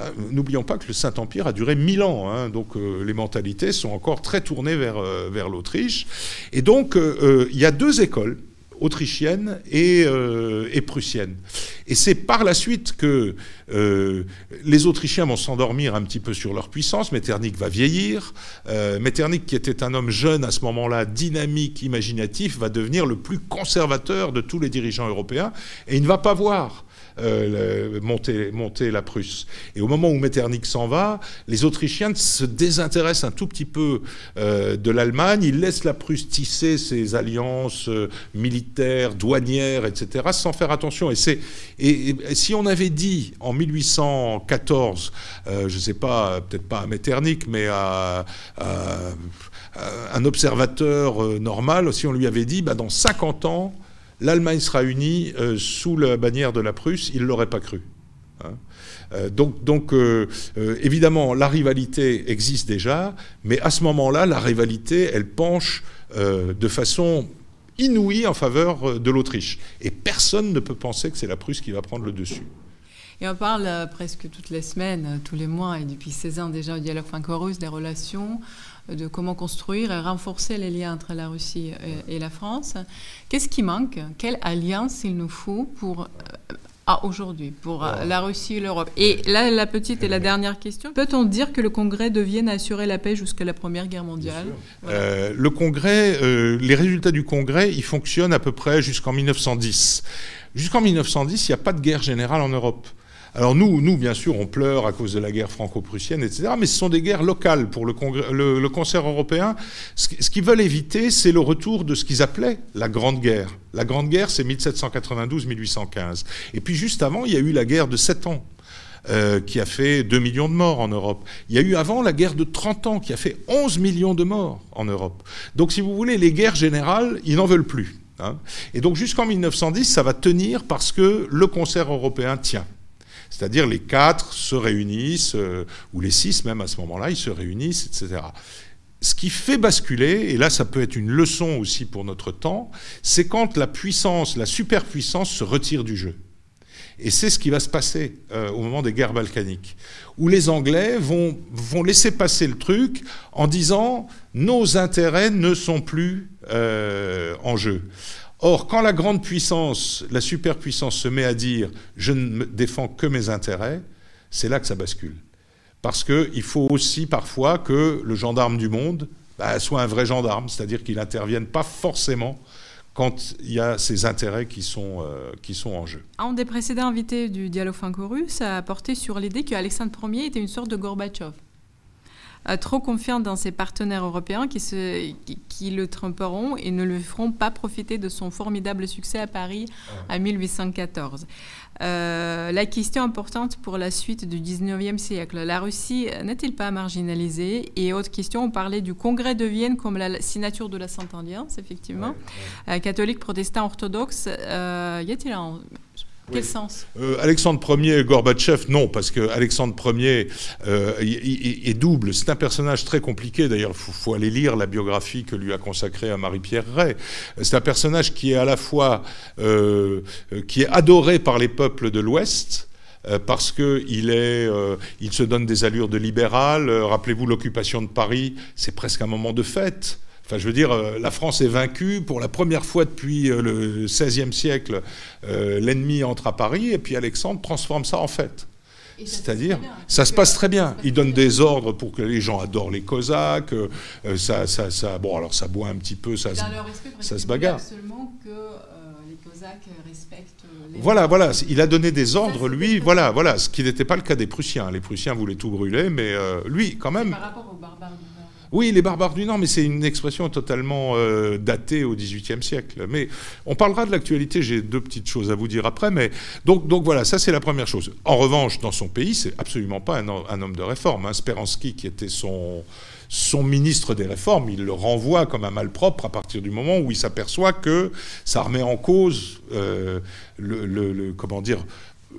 Euh, n'oublions pas que le Saint-Empire a duré mille ans, hein, donc euh, les mentalités sont encore très tournées vers, euh, vers l'Autriche. Et donc, il y a deux écoles autrichienne et, et, prussienne. Et c'est par la suite que les Autrichiens vont s'endormir un petit peu sur leur puissance. Metternich va vieillir. Metternich, qui était un homme jeune à ce moment-là, dynamique, imaginatif, va devenir le plus conservateur de tous les dirigeants européens. Et il ne va pas voir euh, monter, la Prusse. Et au moment où Metternich s'en va, les Autrichiens se désintéressent un tout petit peu euh, de l'Allemagne. Ils laissent la Prusse tisser ses alliances euh, militaires, douanières, etc., sans faire attention. Et, si on avait dit en 1814, je ne sais pas, peut-être pas à Metternich, mais à, un observateur normal, si on lui avait dit, bah, dans 50 ans, l'Allemagne sera unie euh, sous la bannière de la Prusse, il ne l'aurait pas cru. Hein. Euh, donc, donc euh, évidemment, la rivalité existe déjà, mais à ce moment-là, la rivalité, elle penche de façon inouïe en faveur de l'Autriche. Et personne ne peut penser que c'est la Prusse qui va prendre le dessus. Et on parle presque toutes les semaines, tous les mois, et depuis 16 ans déjà au dialogue franco-russe, des relations de comment construire et renforcer les liens entre la Russie et, la France. Qu'est-ce qui manque? Quelle alliance il nous faut pour euh, à aujourd'hui pour euh, la Russie et l'Europe? Et là, la petite et la dernière question. Peut-on dire que le Congrès de Vienne a assuré la paix jusqu'à la Première Guerre mondiale? euh, Le Congrès, les résultats du Congrès, ils fonctionnent à peu près jusqu'en 1910. Jusqu'en 1910, il n'y a pas de guerre générale en Europe. Alors nous, nous, bien sûr, on pleure à cause de la guerre franco-prussienne, etc. Mais ce sont des guerres locales pour le, le, concert européen. Ce, qu'ils veulent éviter, c'est le retour de ce qu'ils appelaient la Grande Guerre. La Grande Guerre, c'est 1792-1815. Et puis juste avant, il y a eu la guerre de 7 ans. Euh, qui a fait 2 millions de morts en Europe. Il y a eu avant la guerre de 30 ans qui a fait 11 millions de morts en Europe. Donc si vous voulez, les guerres générales, ils n'en veulent plus. Hein. Et donc jusqu'en 1910, ça va tenir parce que le concert européen tient. C'est-à-dire les quatre se réunissent, euh, ou les six même à ce moment-là, ils se réunissent, etc. Ce qui fait basculer, et là ça peut être une leçon aussi pour notre temps, c'est quand la puissance, la superpuissance se retire du jeu. Et c'est ce qui va se passer euh, au moment des guerres balkaniques, où les Anglais vont, laisser passer le truc en disant nos intérêts ne sont plus euh, en jeu. Or, quand la grande puissance, la superpuissance se met à dire je ne défends que mes intérêts, c'est là que ça bascule. Parce qu'il faut aussi parfois que le gendarme du monde bah, soit un vrai gendarme, c'est-à-dire qu'il n'intervienne pas forcément quand il y a ces intérêts qui sont, euh, qui sont en jeu. Un des précédents invités du dialogue franco-russe a porté sur l'idée qu'Alexandre Ier était une sorte de Gorbatchev. Euh, trop confiant dans ses partenaires européens qui, se, qui, le tromperont et ne le feront pas profiter de son formidable succès à Paris en 1814. Euh, la question importante pour la suite du 19e siècle, la Russie n'est-il pas marginalisée? Et autre question, on parlait du Congrès de Vienne comme la signature de la Sainte Alliance, effectivement. Euh, catholique, protestant, orthodoxe, y a-t-il un quel sens euh, Alexandre Ier, Gorbatchev, non, parce que Alexandre Ier euh, est double. C'est un personnage très compliqué. D'ailleurs, il faut, aller lire la biographie que lui a consacrée à Marie-Pierre Ray. C'est un personnage qui est à la fois euh, qui est adoré par les peuples de l'Ouest parce qu'il est, il se donne des allures de libéral. Rappelez-vous l'occupation de Paris, c'est presque un moment de fête. Enfin, je veux dire, euh, la France est vaincue. Pour la première fois depuis euh, le XVIe siècle, euh, l'ennemi entre à Paris et puis Alexandre transforme ça en fête. C'est-à-dire, ça se passe très bien. Il donne des ordres pour que les gens adorent les Cosaques. Euh, ça, ça, ça, bon, alors ça boit un petit peu, ça, ça se bagarre. Seulement que les Cosaques respectent. Les voilà, voilà. Il a donné des ordres, lui. Voilà, voilà. Ce qui n'était pas le cas des Prussiens. Les Prussiens voulaient tout brûler, mais lui, quand même. Par rapport aux barbares. Oui, les barbares du Nord, mais c'est une expression totalement euh, datée au XVIIIe siècle. Mais on parlera de l'actualité, j'ai deux petites choses à vous dire après. Mais donc, voilà, ça c'est la première chose. En revanche, dans son pays, c'est absolument pas un, homme de réforme. Hein. Speransky, qui était son, son ministre des réformes, il le renvoie comme un malpropre à partir du moment où il s'aperçoit que ça remet en cause euh, le, le, comment dire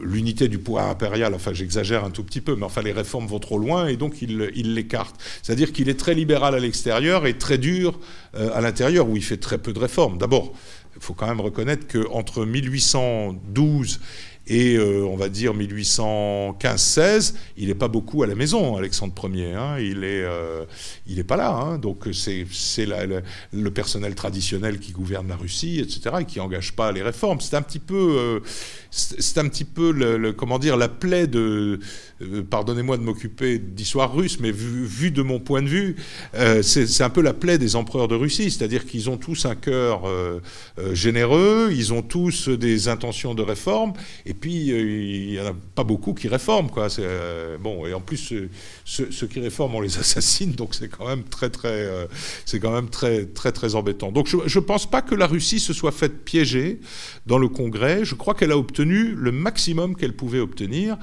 l'unité du pouvoir impérial, enfin j'exagère un tout petit peu, mais enfin les réformes vont trop loin et donc il, l'écarte. C'est-à-dire qu'il est très libéral à l'extérieur et très dur euh, à l'intérieur, où il fait très peu de réformes. D'abord, il faut quand même reconnaître qu'entre 1812 et euh, on va dire 1815-16, il n'est pas beaucoup à la maison, Alexandre Ier. Hein. il n'est euh, pas là. Hein. donc c'est le personnel traditionnel qui gouverne la Russie, etc., et qui n'engage pas les réformes. C'est un petit peu, euh, c'est un petit peu comment dire, la plaie de, pardonnez-moi de m'occuper d'histoire russe, mais vu, de mon point de vue, c'est un peu la plaie des empereurs de Russie, c'est-à-dire qu'ils ont tous un cœur généreux, ils ont tous des intentions de réforme, et puis, euh, il n'y en a pas beaucoup qui réforment. Quoi. Euh, bon, et en plus, ceux, qui réforment, on les (laughs) assassine, donc c'est quand même très, très, euh, c'est quand même très, très, très embêtant. Donc, je ne pense pas que la Russie se soit faite piéger dans le Congrès. Je crois qu'elle a obtenu le maximum qu'elle pouvait obtenir.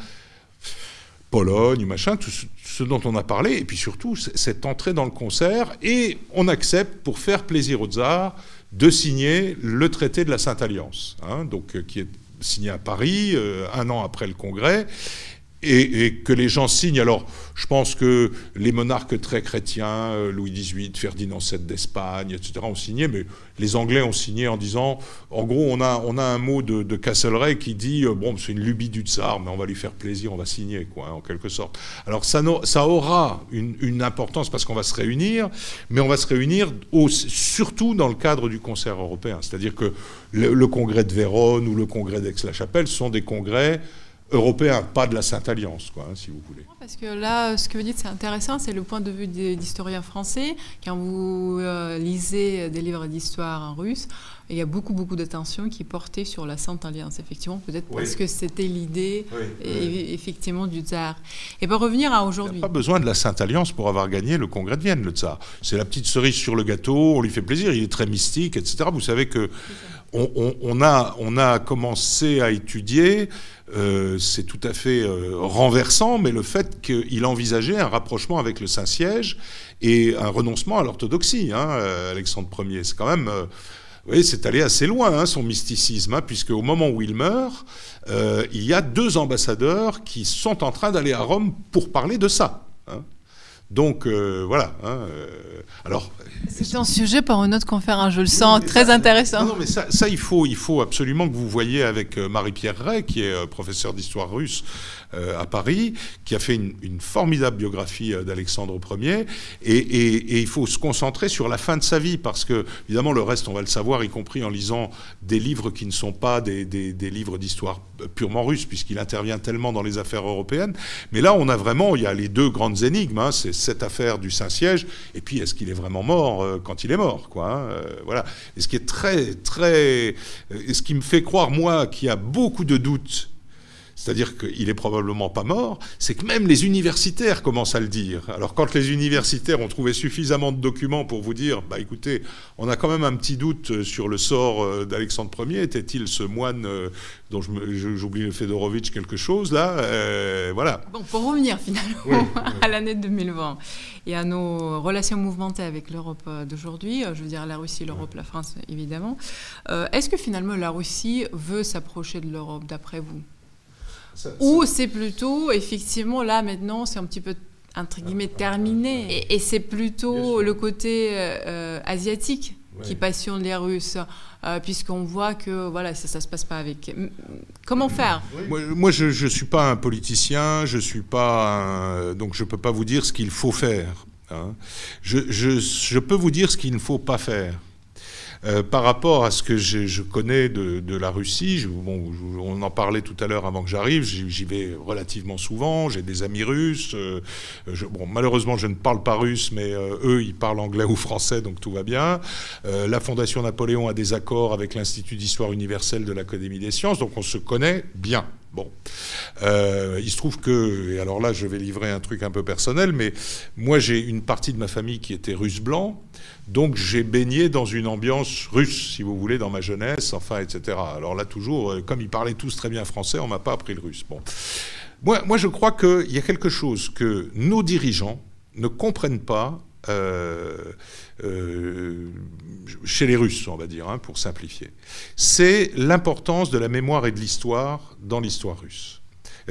Pologne, machin, tout ce dont on a parlé, et puis surtout cette entrée dans le concert, et on accepte, pour faire plaisir aux tsars, de signer le traité de la Sainte Alliance, hein, donc, qui est signé à Paris, euh, un an après le Congrès, et, que les gens signent. Alors, je pense que les monarques très chrétiens, euh, Louis XVIII, Ferdinand VII d'Espagne, etc., ont signé, mais les Anglais ont signé en disant, en gros, on a, un mot de, Castlereagh qui dit, euh, bon, c'est une lubie du tsar, mais on va lui faire plaisir, on va signer, quoi, en quelque sorte. Alors, ça, ça aura une, importance parce qu'on va se réunir, mais on va se réunir surtout dans le cadre du concert européen. C'est-à-dire que le, le congrès de Vérone ou le congrès d'Aix-la-Chapelle sont des congrès européen, pas de la Sainte Alliance, quoi, hein, si vous voulez. Parce que là, ce que vous dites, c'est intéressant, c'est le point de vue d'historiens français. Quand vous euh, lisez des livres d'histoire en russe, il y a beaucoup, beaucoup d'attention qui est portée sur la Sainte Alliance, effectivement, peut-être parce que c'était l'idée, effectivement, du tsar. Et pour revenir à aujourd'hui. Il n'y a pas besoin de la Sainte Alliance pour avoir gagné le congrès de Vienne, le tsar. C'est la petite cerise sur le gâteau, on lui fait plaisir, il est très mystique, etc. Vous savez que on, a, on a commencé à étudier euh, c'est tout à fait euh, renversant, mais le fait qu'il envisageait un rapprochement avec le Saint-Siège et un renoncement à l'orthodoxie, hein, euh, Alexandre Ier. C'est quand même... oui, c'est allé assez loin, hein, son mysticisme, hein, puisque au moment où il meurt, il y a deux ambassadeurs qui sont en train d'aller à Rome pour parler de ça. Donc voilà. alors c'est un sujet pour une autre conférence, je le sens très intéressant. Non, mais ça, ça, il, faut, il faut absolument que vous voyez avec euh, Marie-Pierre Ray, qui est euh, professeure d'histoire russe euh, à Paris, qui a fait une, formidable biographie d'Alexandre Ier. Et, il faut se concentrer sur la fin de sa vie, parce que, évidemment, le reste, on va le savoir, y compris en lisant des livres qui ne sont pas des, livres d'histoire purement russe, puisqu'il intervient tellement dans les affaires européennes. Mais là, on a vraiment, il y a les deux grandes énigmes. Hein, c'est cette affaire du Saint-Siège, et puis est-ce qu'il est vraiment mort euh, quand il est mort, quoi. Hein, euh, voilà. Et ce qui est très, très, euh, ce qui me fait croire moi qu'il y a beaucoup de doutes c'est-à-dire qu'il est probablement pas mort, c'est que même les universitaires commencent à le dire. Alors quand les universitaires ont trouvé suffisamment de documents pour vous dire, bah écoutez, on a quand même un petit doute sur le sort d'Alexandre Ier, était-il ce moine dont j'oublie le Fedorovitch quelque chose là, voilà. Bon, pour revenir finalement (laughs) à l'année 2020 et à nos relations mouvementées avec l'Europe euh, d'aujourd'hui, euh, je veux dire la Russie, l'Europe, la France évidemment, euh, est-ce que finalement la Russie veut s'approcher de l'Europe d'après vous? Ou c'est plutôt, effectivement, là maintenant, c'est un petit peu entre guillemets terminé, et, c'est plutôt le côté asiatique qui passionne les Russes, puisqu'on voit que voilà, ça ne se passe pas avec. Comment faire? Moi, je ne suis pas un politicien, je suis pas donc je ne peux pas vous dire ce qu'il faut faire. Hein. Je, je, je, peux vous dire ce qu'il ne faut pas faire. Par rapport à ce que je, connais de, la Russie. bon, on en parlait tout à l'heure avant que j'arrive. J'y vais relativement souvent. J'ai des amis russes. bon, malheureusement, je ne parle pas russe, mais eux, ils parlent anglais ou français, donc tout va bien. la Fondation Napoléon a des accords avec l'Institut d'histoire universelle de l'Académie des sciences, donc on se connaît bien. Bon, euh, il se trouve que, et alors là je vais livrer un truc un peu personnel, mais moi j'ai une partie de ma famille qui était russe blanc, donc j'ai baigné dans une ambiance russe, si vous voulez, dans ma jeunesse, enfin, etc. Alors là toujours, euh, comme ils parlaient tous très bien français, on m'a pas appris le russe. Bon, moi, moi je crois qu'il y a quelque chose que nos dirigeants ne comprennent pas. Euh, euh, chez les Russes, on va dire, hein, pour simplifier, c'est l'importance de la mémoire et de l'histoire dans l'histoire russe.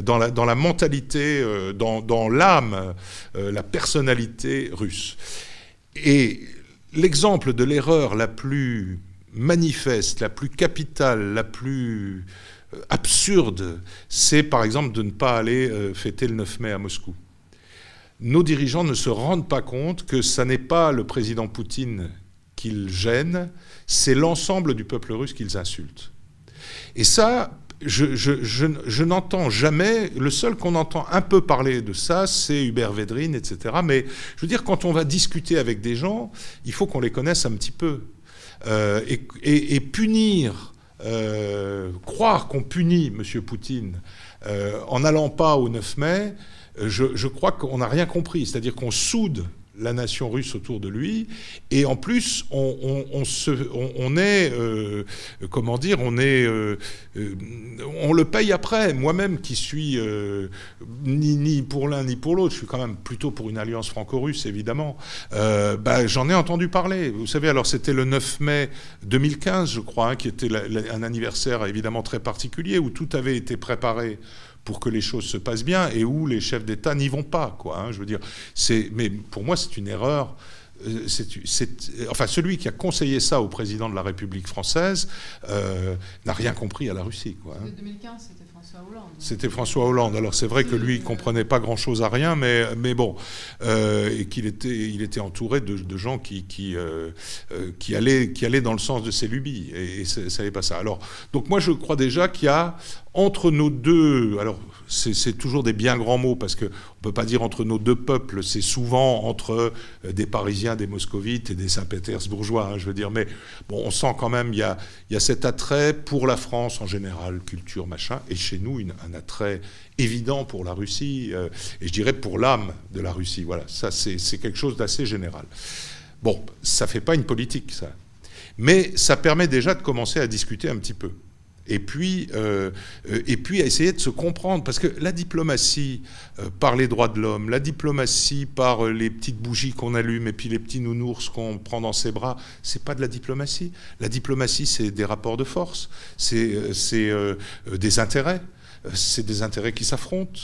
Dans la, dans la mentalité, euh, dans, l'âme, la personnalité russe. Et l'exemple de l'erreur la plus manifeste, la plus capitale, la plus absurde, c'est par exemple de ne pas aller fêter le 9 mai à Moscou nos dirigeants ne se rendent pas compte que ce n'est pas le président Poutine qu'ils gênent, c'est l'ensemble du peuple russe qu'ils insultent. Et ça, je, n'entends jamais, le seul qu'on entend un peu parler de ça, c'est Hubert Védrine, etc. Mais je veux dire, quand on va discuter avec des gens, il faut qu'on les connaisse un petit peu. Euh, et, punir, euh, croire qu'on punit M. Poutine euh, en n'allant pas au 9 mai, je, crois qu'on n'a rien compris. C'est-à-dire qu'on soude la nation russe autour de lui, et en plus, on, est, euh, comment dire, on est, euh, euh, on le paye après. Moi-même, qui suis ni, ni, pour l'un ni pour l'autre, je suis quand même plutôt pour une alliance franco-russe, évidemment. Bah, j'en ai entendu parler. Vous savez, alors c'était le 9 mai 2015, je crois, hein, qui était un anniversaire évidemment très particulier où tout avait été préparé pour que les choses se passent bien et où les chefs d'État n'y vont pas. Quoi, hein, je veux dire, mais pour moi, c'est une erreur. Euh, c'est, enfin, celui qui a conseillé ça au président de la République française euh, n'a rien compris à la Russie. Quoi, 2015, hein. C'était François Hollande. Alors c'est vrai que lui, il comprenait pas grand-chose à rien, mais, mais bon, euh, et qu'il était, il était entouré de, gens qui, qui, qui, allaient, qui allaient dans le sens de ses lubies, et, et ça n'est pas ça. Alors, donc moi, je crois déjà qu'il y a entre nos deux, alors c'est toujours des bien grands mots parce qu'on ne peut pas dire entre nos deux peuples, c'est souvent entre euh, des Parisiens, des Moscovites et des Saint-Pétersbourgeois, hein, je veux dire, mais bon, on sent quand même, il y a, y a, cet attrait pour la France en général, culture, machin, et chez nous, un attrait évident pour la Russie, euh, et je dirais pour l'âme de la Russie, voilà, ça c'est quelque chose d'assez général. Bon, ça ne fait pas une politique, ça. Mais ça permet déjà de commencer à discuter un petit peu et puis, euh, euh, et puis à essayer de se comprendre. Parce que la diplomatie euh, par les droits de l'homme, la diplomatie par les petites bougies qu'on allume et puis les petits nounours qu'on prend dans ses bras, c'est pas de la diplomatie. La diplomatie, c'est des rapports de force, c'est des intérêts, c'est des intérêts qui s'affrontent.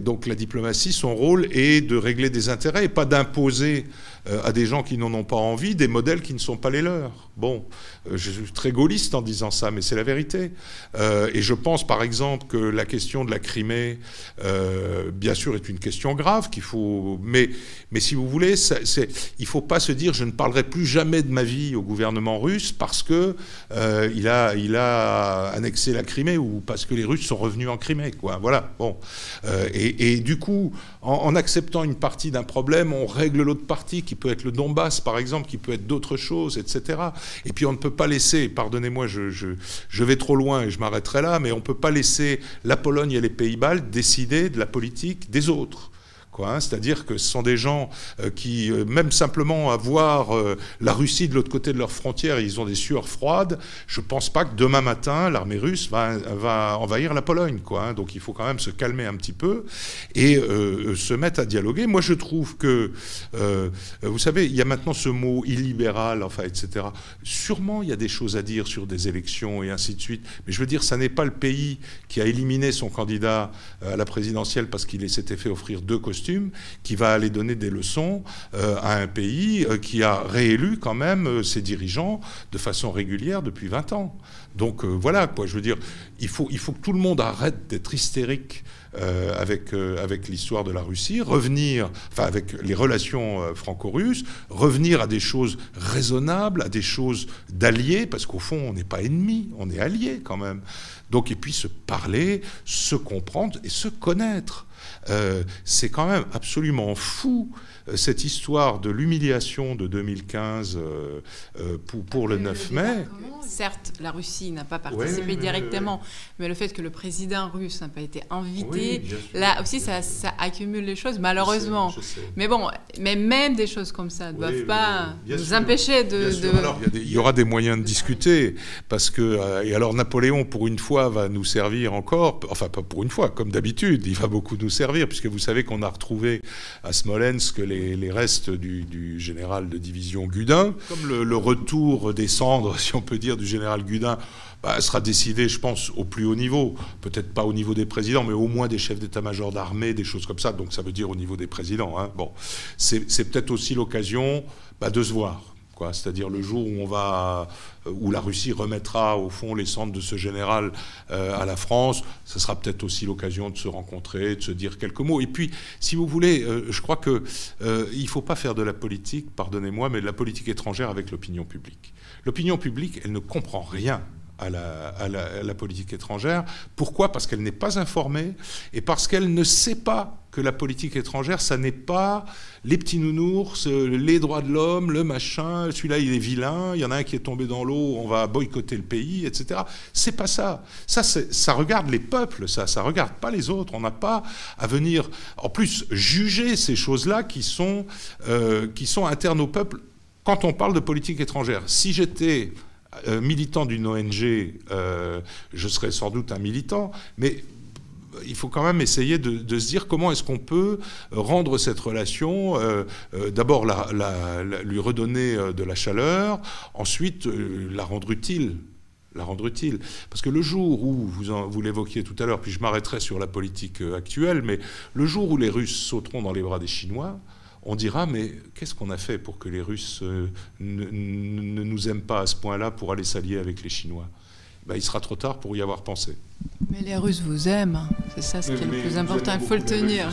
Donc la diplomatie, son rôle est de régler des intérêts et pas d'imposer euh, à des gens qui n'en ont pas envie des modèles qui ne sont pas les leurs. Bon, euh, je suis très gaulliste en disant ça, mais c'est la vérité. Euh, et je pense par exemple que la question de la Crimée, bien sûr, est une question grave qu'il faut. Mais, mais si vous voulez, il ne faut pas se dire je ne parlerai plus jamais de ma vie au gouvernement russe parce que il a, a annexé la Crimée ou parce que les Russes sont revenus en Crimée. Quoi. Voilà. Bon. Et, et, du coup, en, acceptant une partie d'un problème, on règle l'autre partie qui peut être le Donbass, par exemple, qui peut être d'autres choses, etc. Et puis on ne peut pas laisser, pardonnez-moi, je, je, vais trop loin et je m'arrêterai là, mais on ne peut pas laisser la Pologne et les Pays-Bas décider de la politique des autres. Hein. C'est-à-dire que ce sont des gens euh, qui, euh, même simplement à voir euh, la Russie de l'autre côté de leur frontière, ils ont des sueurs froides. Je ne pense pas que demain matin, l'armée russe va, va, envahir la Pologne. Quoi, hein. Donc il faut quand même se calmer un petit peu et se mettre à dialoguer. Moi, je trouve que, vous savez, il y a maintenant ce mot illibéral, enfin, etc. Sûrement, il y a des choses à dire sur des élections et ainsi de suite. Mais je veux dire, ça n'est pas le pays qui a éliminé son candidat à la présidentielle parce qu'il s'était fait offrir deux costumes qui va aller donner des leçons à un pays qui a réélu quand même ses dirigeants de façon régulière depuis 20 ans. Donc voilà, quoi, je veux dire, il faut, il faut que tout le monde arrête d'être hystérique euh, avec, euh, avec l'histoire de la Russie, revenir, enfin avec les relations euh, franco-russes, revenir à des choses raisonnables, à des choses d'alliés, parce qu'au fond, on n'est pas ennemis, on est alliés quand même. Donc, et puis se parler, se comprendre et se connaître. C'est quand même absolument fou euh, cette histoire de l'humiliation de 2015 euh, euh, pour, pour le 9 mai. Certes, la Russie n'a pas participé directement, mais le fait que le président russe n'a pas été invité, là aussi, ça, ça, accumule les choses, malheureusement. Mais bon, mais même des choses comme ça ne doivent pas nous empêcher de. il, y aura des moyens de discuter, parce que. et alors, Napoléon, pour une fois, va nous servir encore, enfin, pas pour une fois, comme d'habitude, il va beaucoup nous servir, puisque vous savez qu'on a retrouvé à Smolensk les les, restes du, général de division Gudin. Comme le, retour des cendres, (laughs) si on peut dire, du général Gudin bah, sera décidé, je pense, au plus haut niveau. Peut-être pas au niveau des présidents, mais au moins des chefs d'état-major d'armée, des choses comme ça. Donc ça veut dire au niveau des présidents. Hein. Bon, c'est peut-être aussi l'occasion bah, de se voir c'est-à-dire le jour où on va, euh, où la Russie remettra au fond les centres de ce général euh, à la France, ce sera peut-être aussi l'occasion de se rencontrer, de se dire quelques mots. Et puis, si vous voulez, euh, je crois que il faut pas faire de la politique, pardonnez-moi, mais de la politique étrangère avec l'opinion publique. L'opinion publique, elle ne comprend rien à la, politique étrangère. Pourquoi? Parce qu'elle n'est pas informée et parce qu'elle ne sait pas que la politique étrangère, ça n'est pas les petits nounours, les droits de l'homme, le machin, celui-là il est vilain, il y en a un qui est tombé dans l'eau, on va boycotter le pays, etc. C'est pas ça. Ça, ça regarde les peuples, ça, ça regarde pas les autres. On n'a pas à venir, en plus, juger ces choses-là qui sont, euh, qui sont internes au peuple quand on parle de politique étrangère. Si j'étais euh, militant d'une ONG, euh, je serais sans doute un militant, mais il faut quand même essayer de, se dire comment est-ce qu'on peut rendre cette relation, euh, d'abord lui redonner de la chaleur, ensuite la rendre utile la rendre utile. Parce que le jour où, vous, l'évoquiez tout à l'heure, puis je m'arrêterai sur la politique actuelle, mais le jour où les Russes sauteront dans les bras des Chinois, on dira mais qu'est-ce qu'on a fait pour que les Russes euh, ne, nous aiment pas à ce point-là pour aller s'allier avec les Chinois? Ben, Il sera trop tard pour y avoir pensé. Mais les Russes vous aiment, c'est ça ce qui est le plus important, il faut le tenir.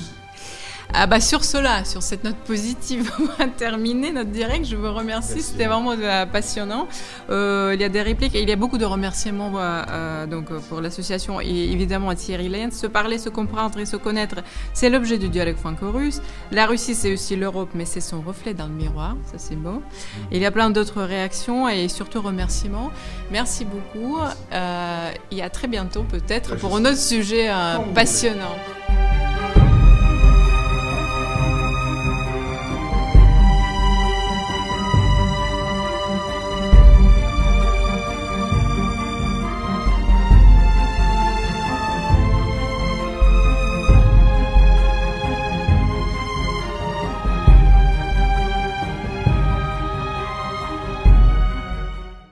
Ah bah sur cela, sur cette note positive, (laughs) on va terminer notre direct. Je vous remercie, c'était vraiment euh, passionnant. Euh, il y a des répliques et il y a beaucoup de remerciements euh, donc pour l'association et évidemment à Thierry Lenz. Se parler, se comprendre et se connaître, c'est l'objet du dialogue franco-russe. La Russie, c'est aussi l'Europe, mais c'est son reflet dans le miroir. Ça, c'est beau. il y a plein d'autres réactions et surtout remerciements. Merci beaucoup et à très bientôt peut-être pour un autre sujet passionnant.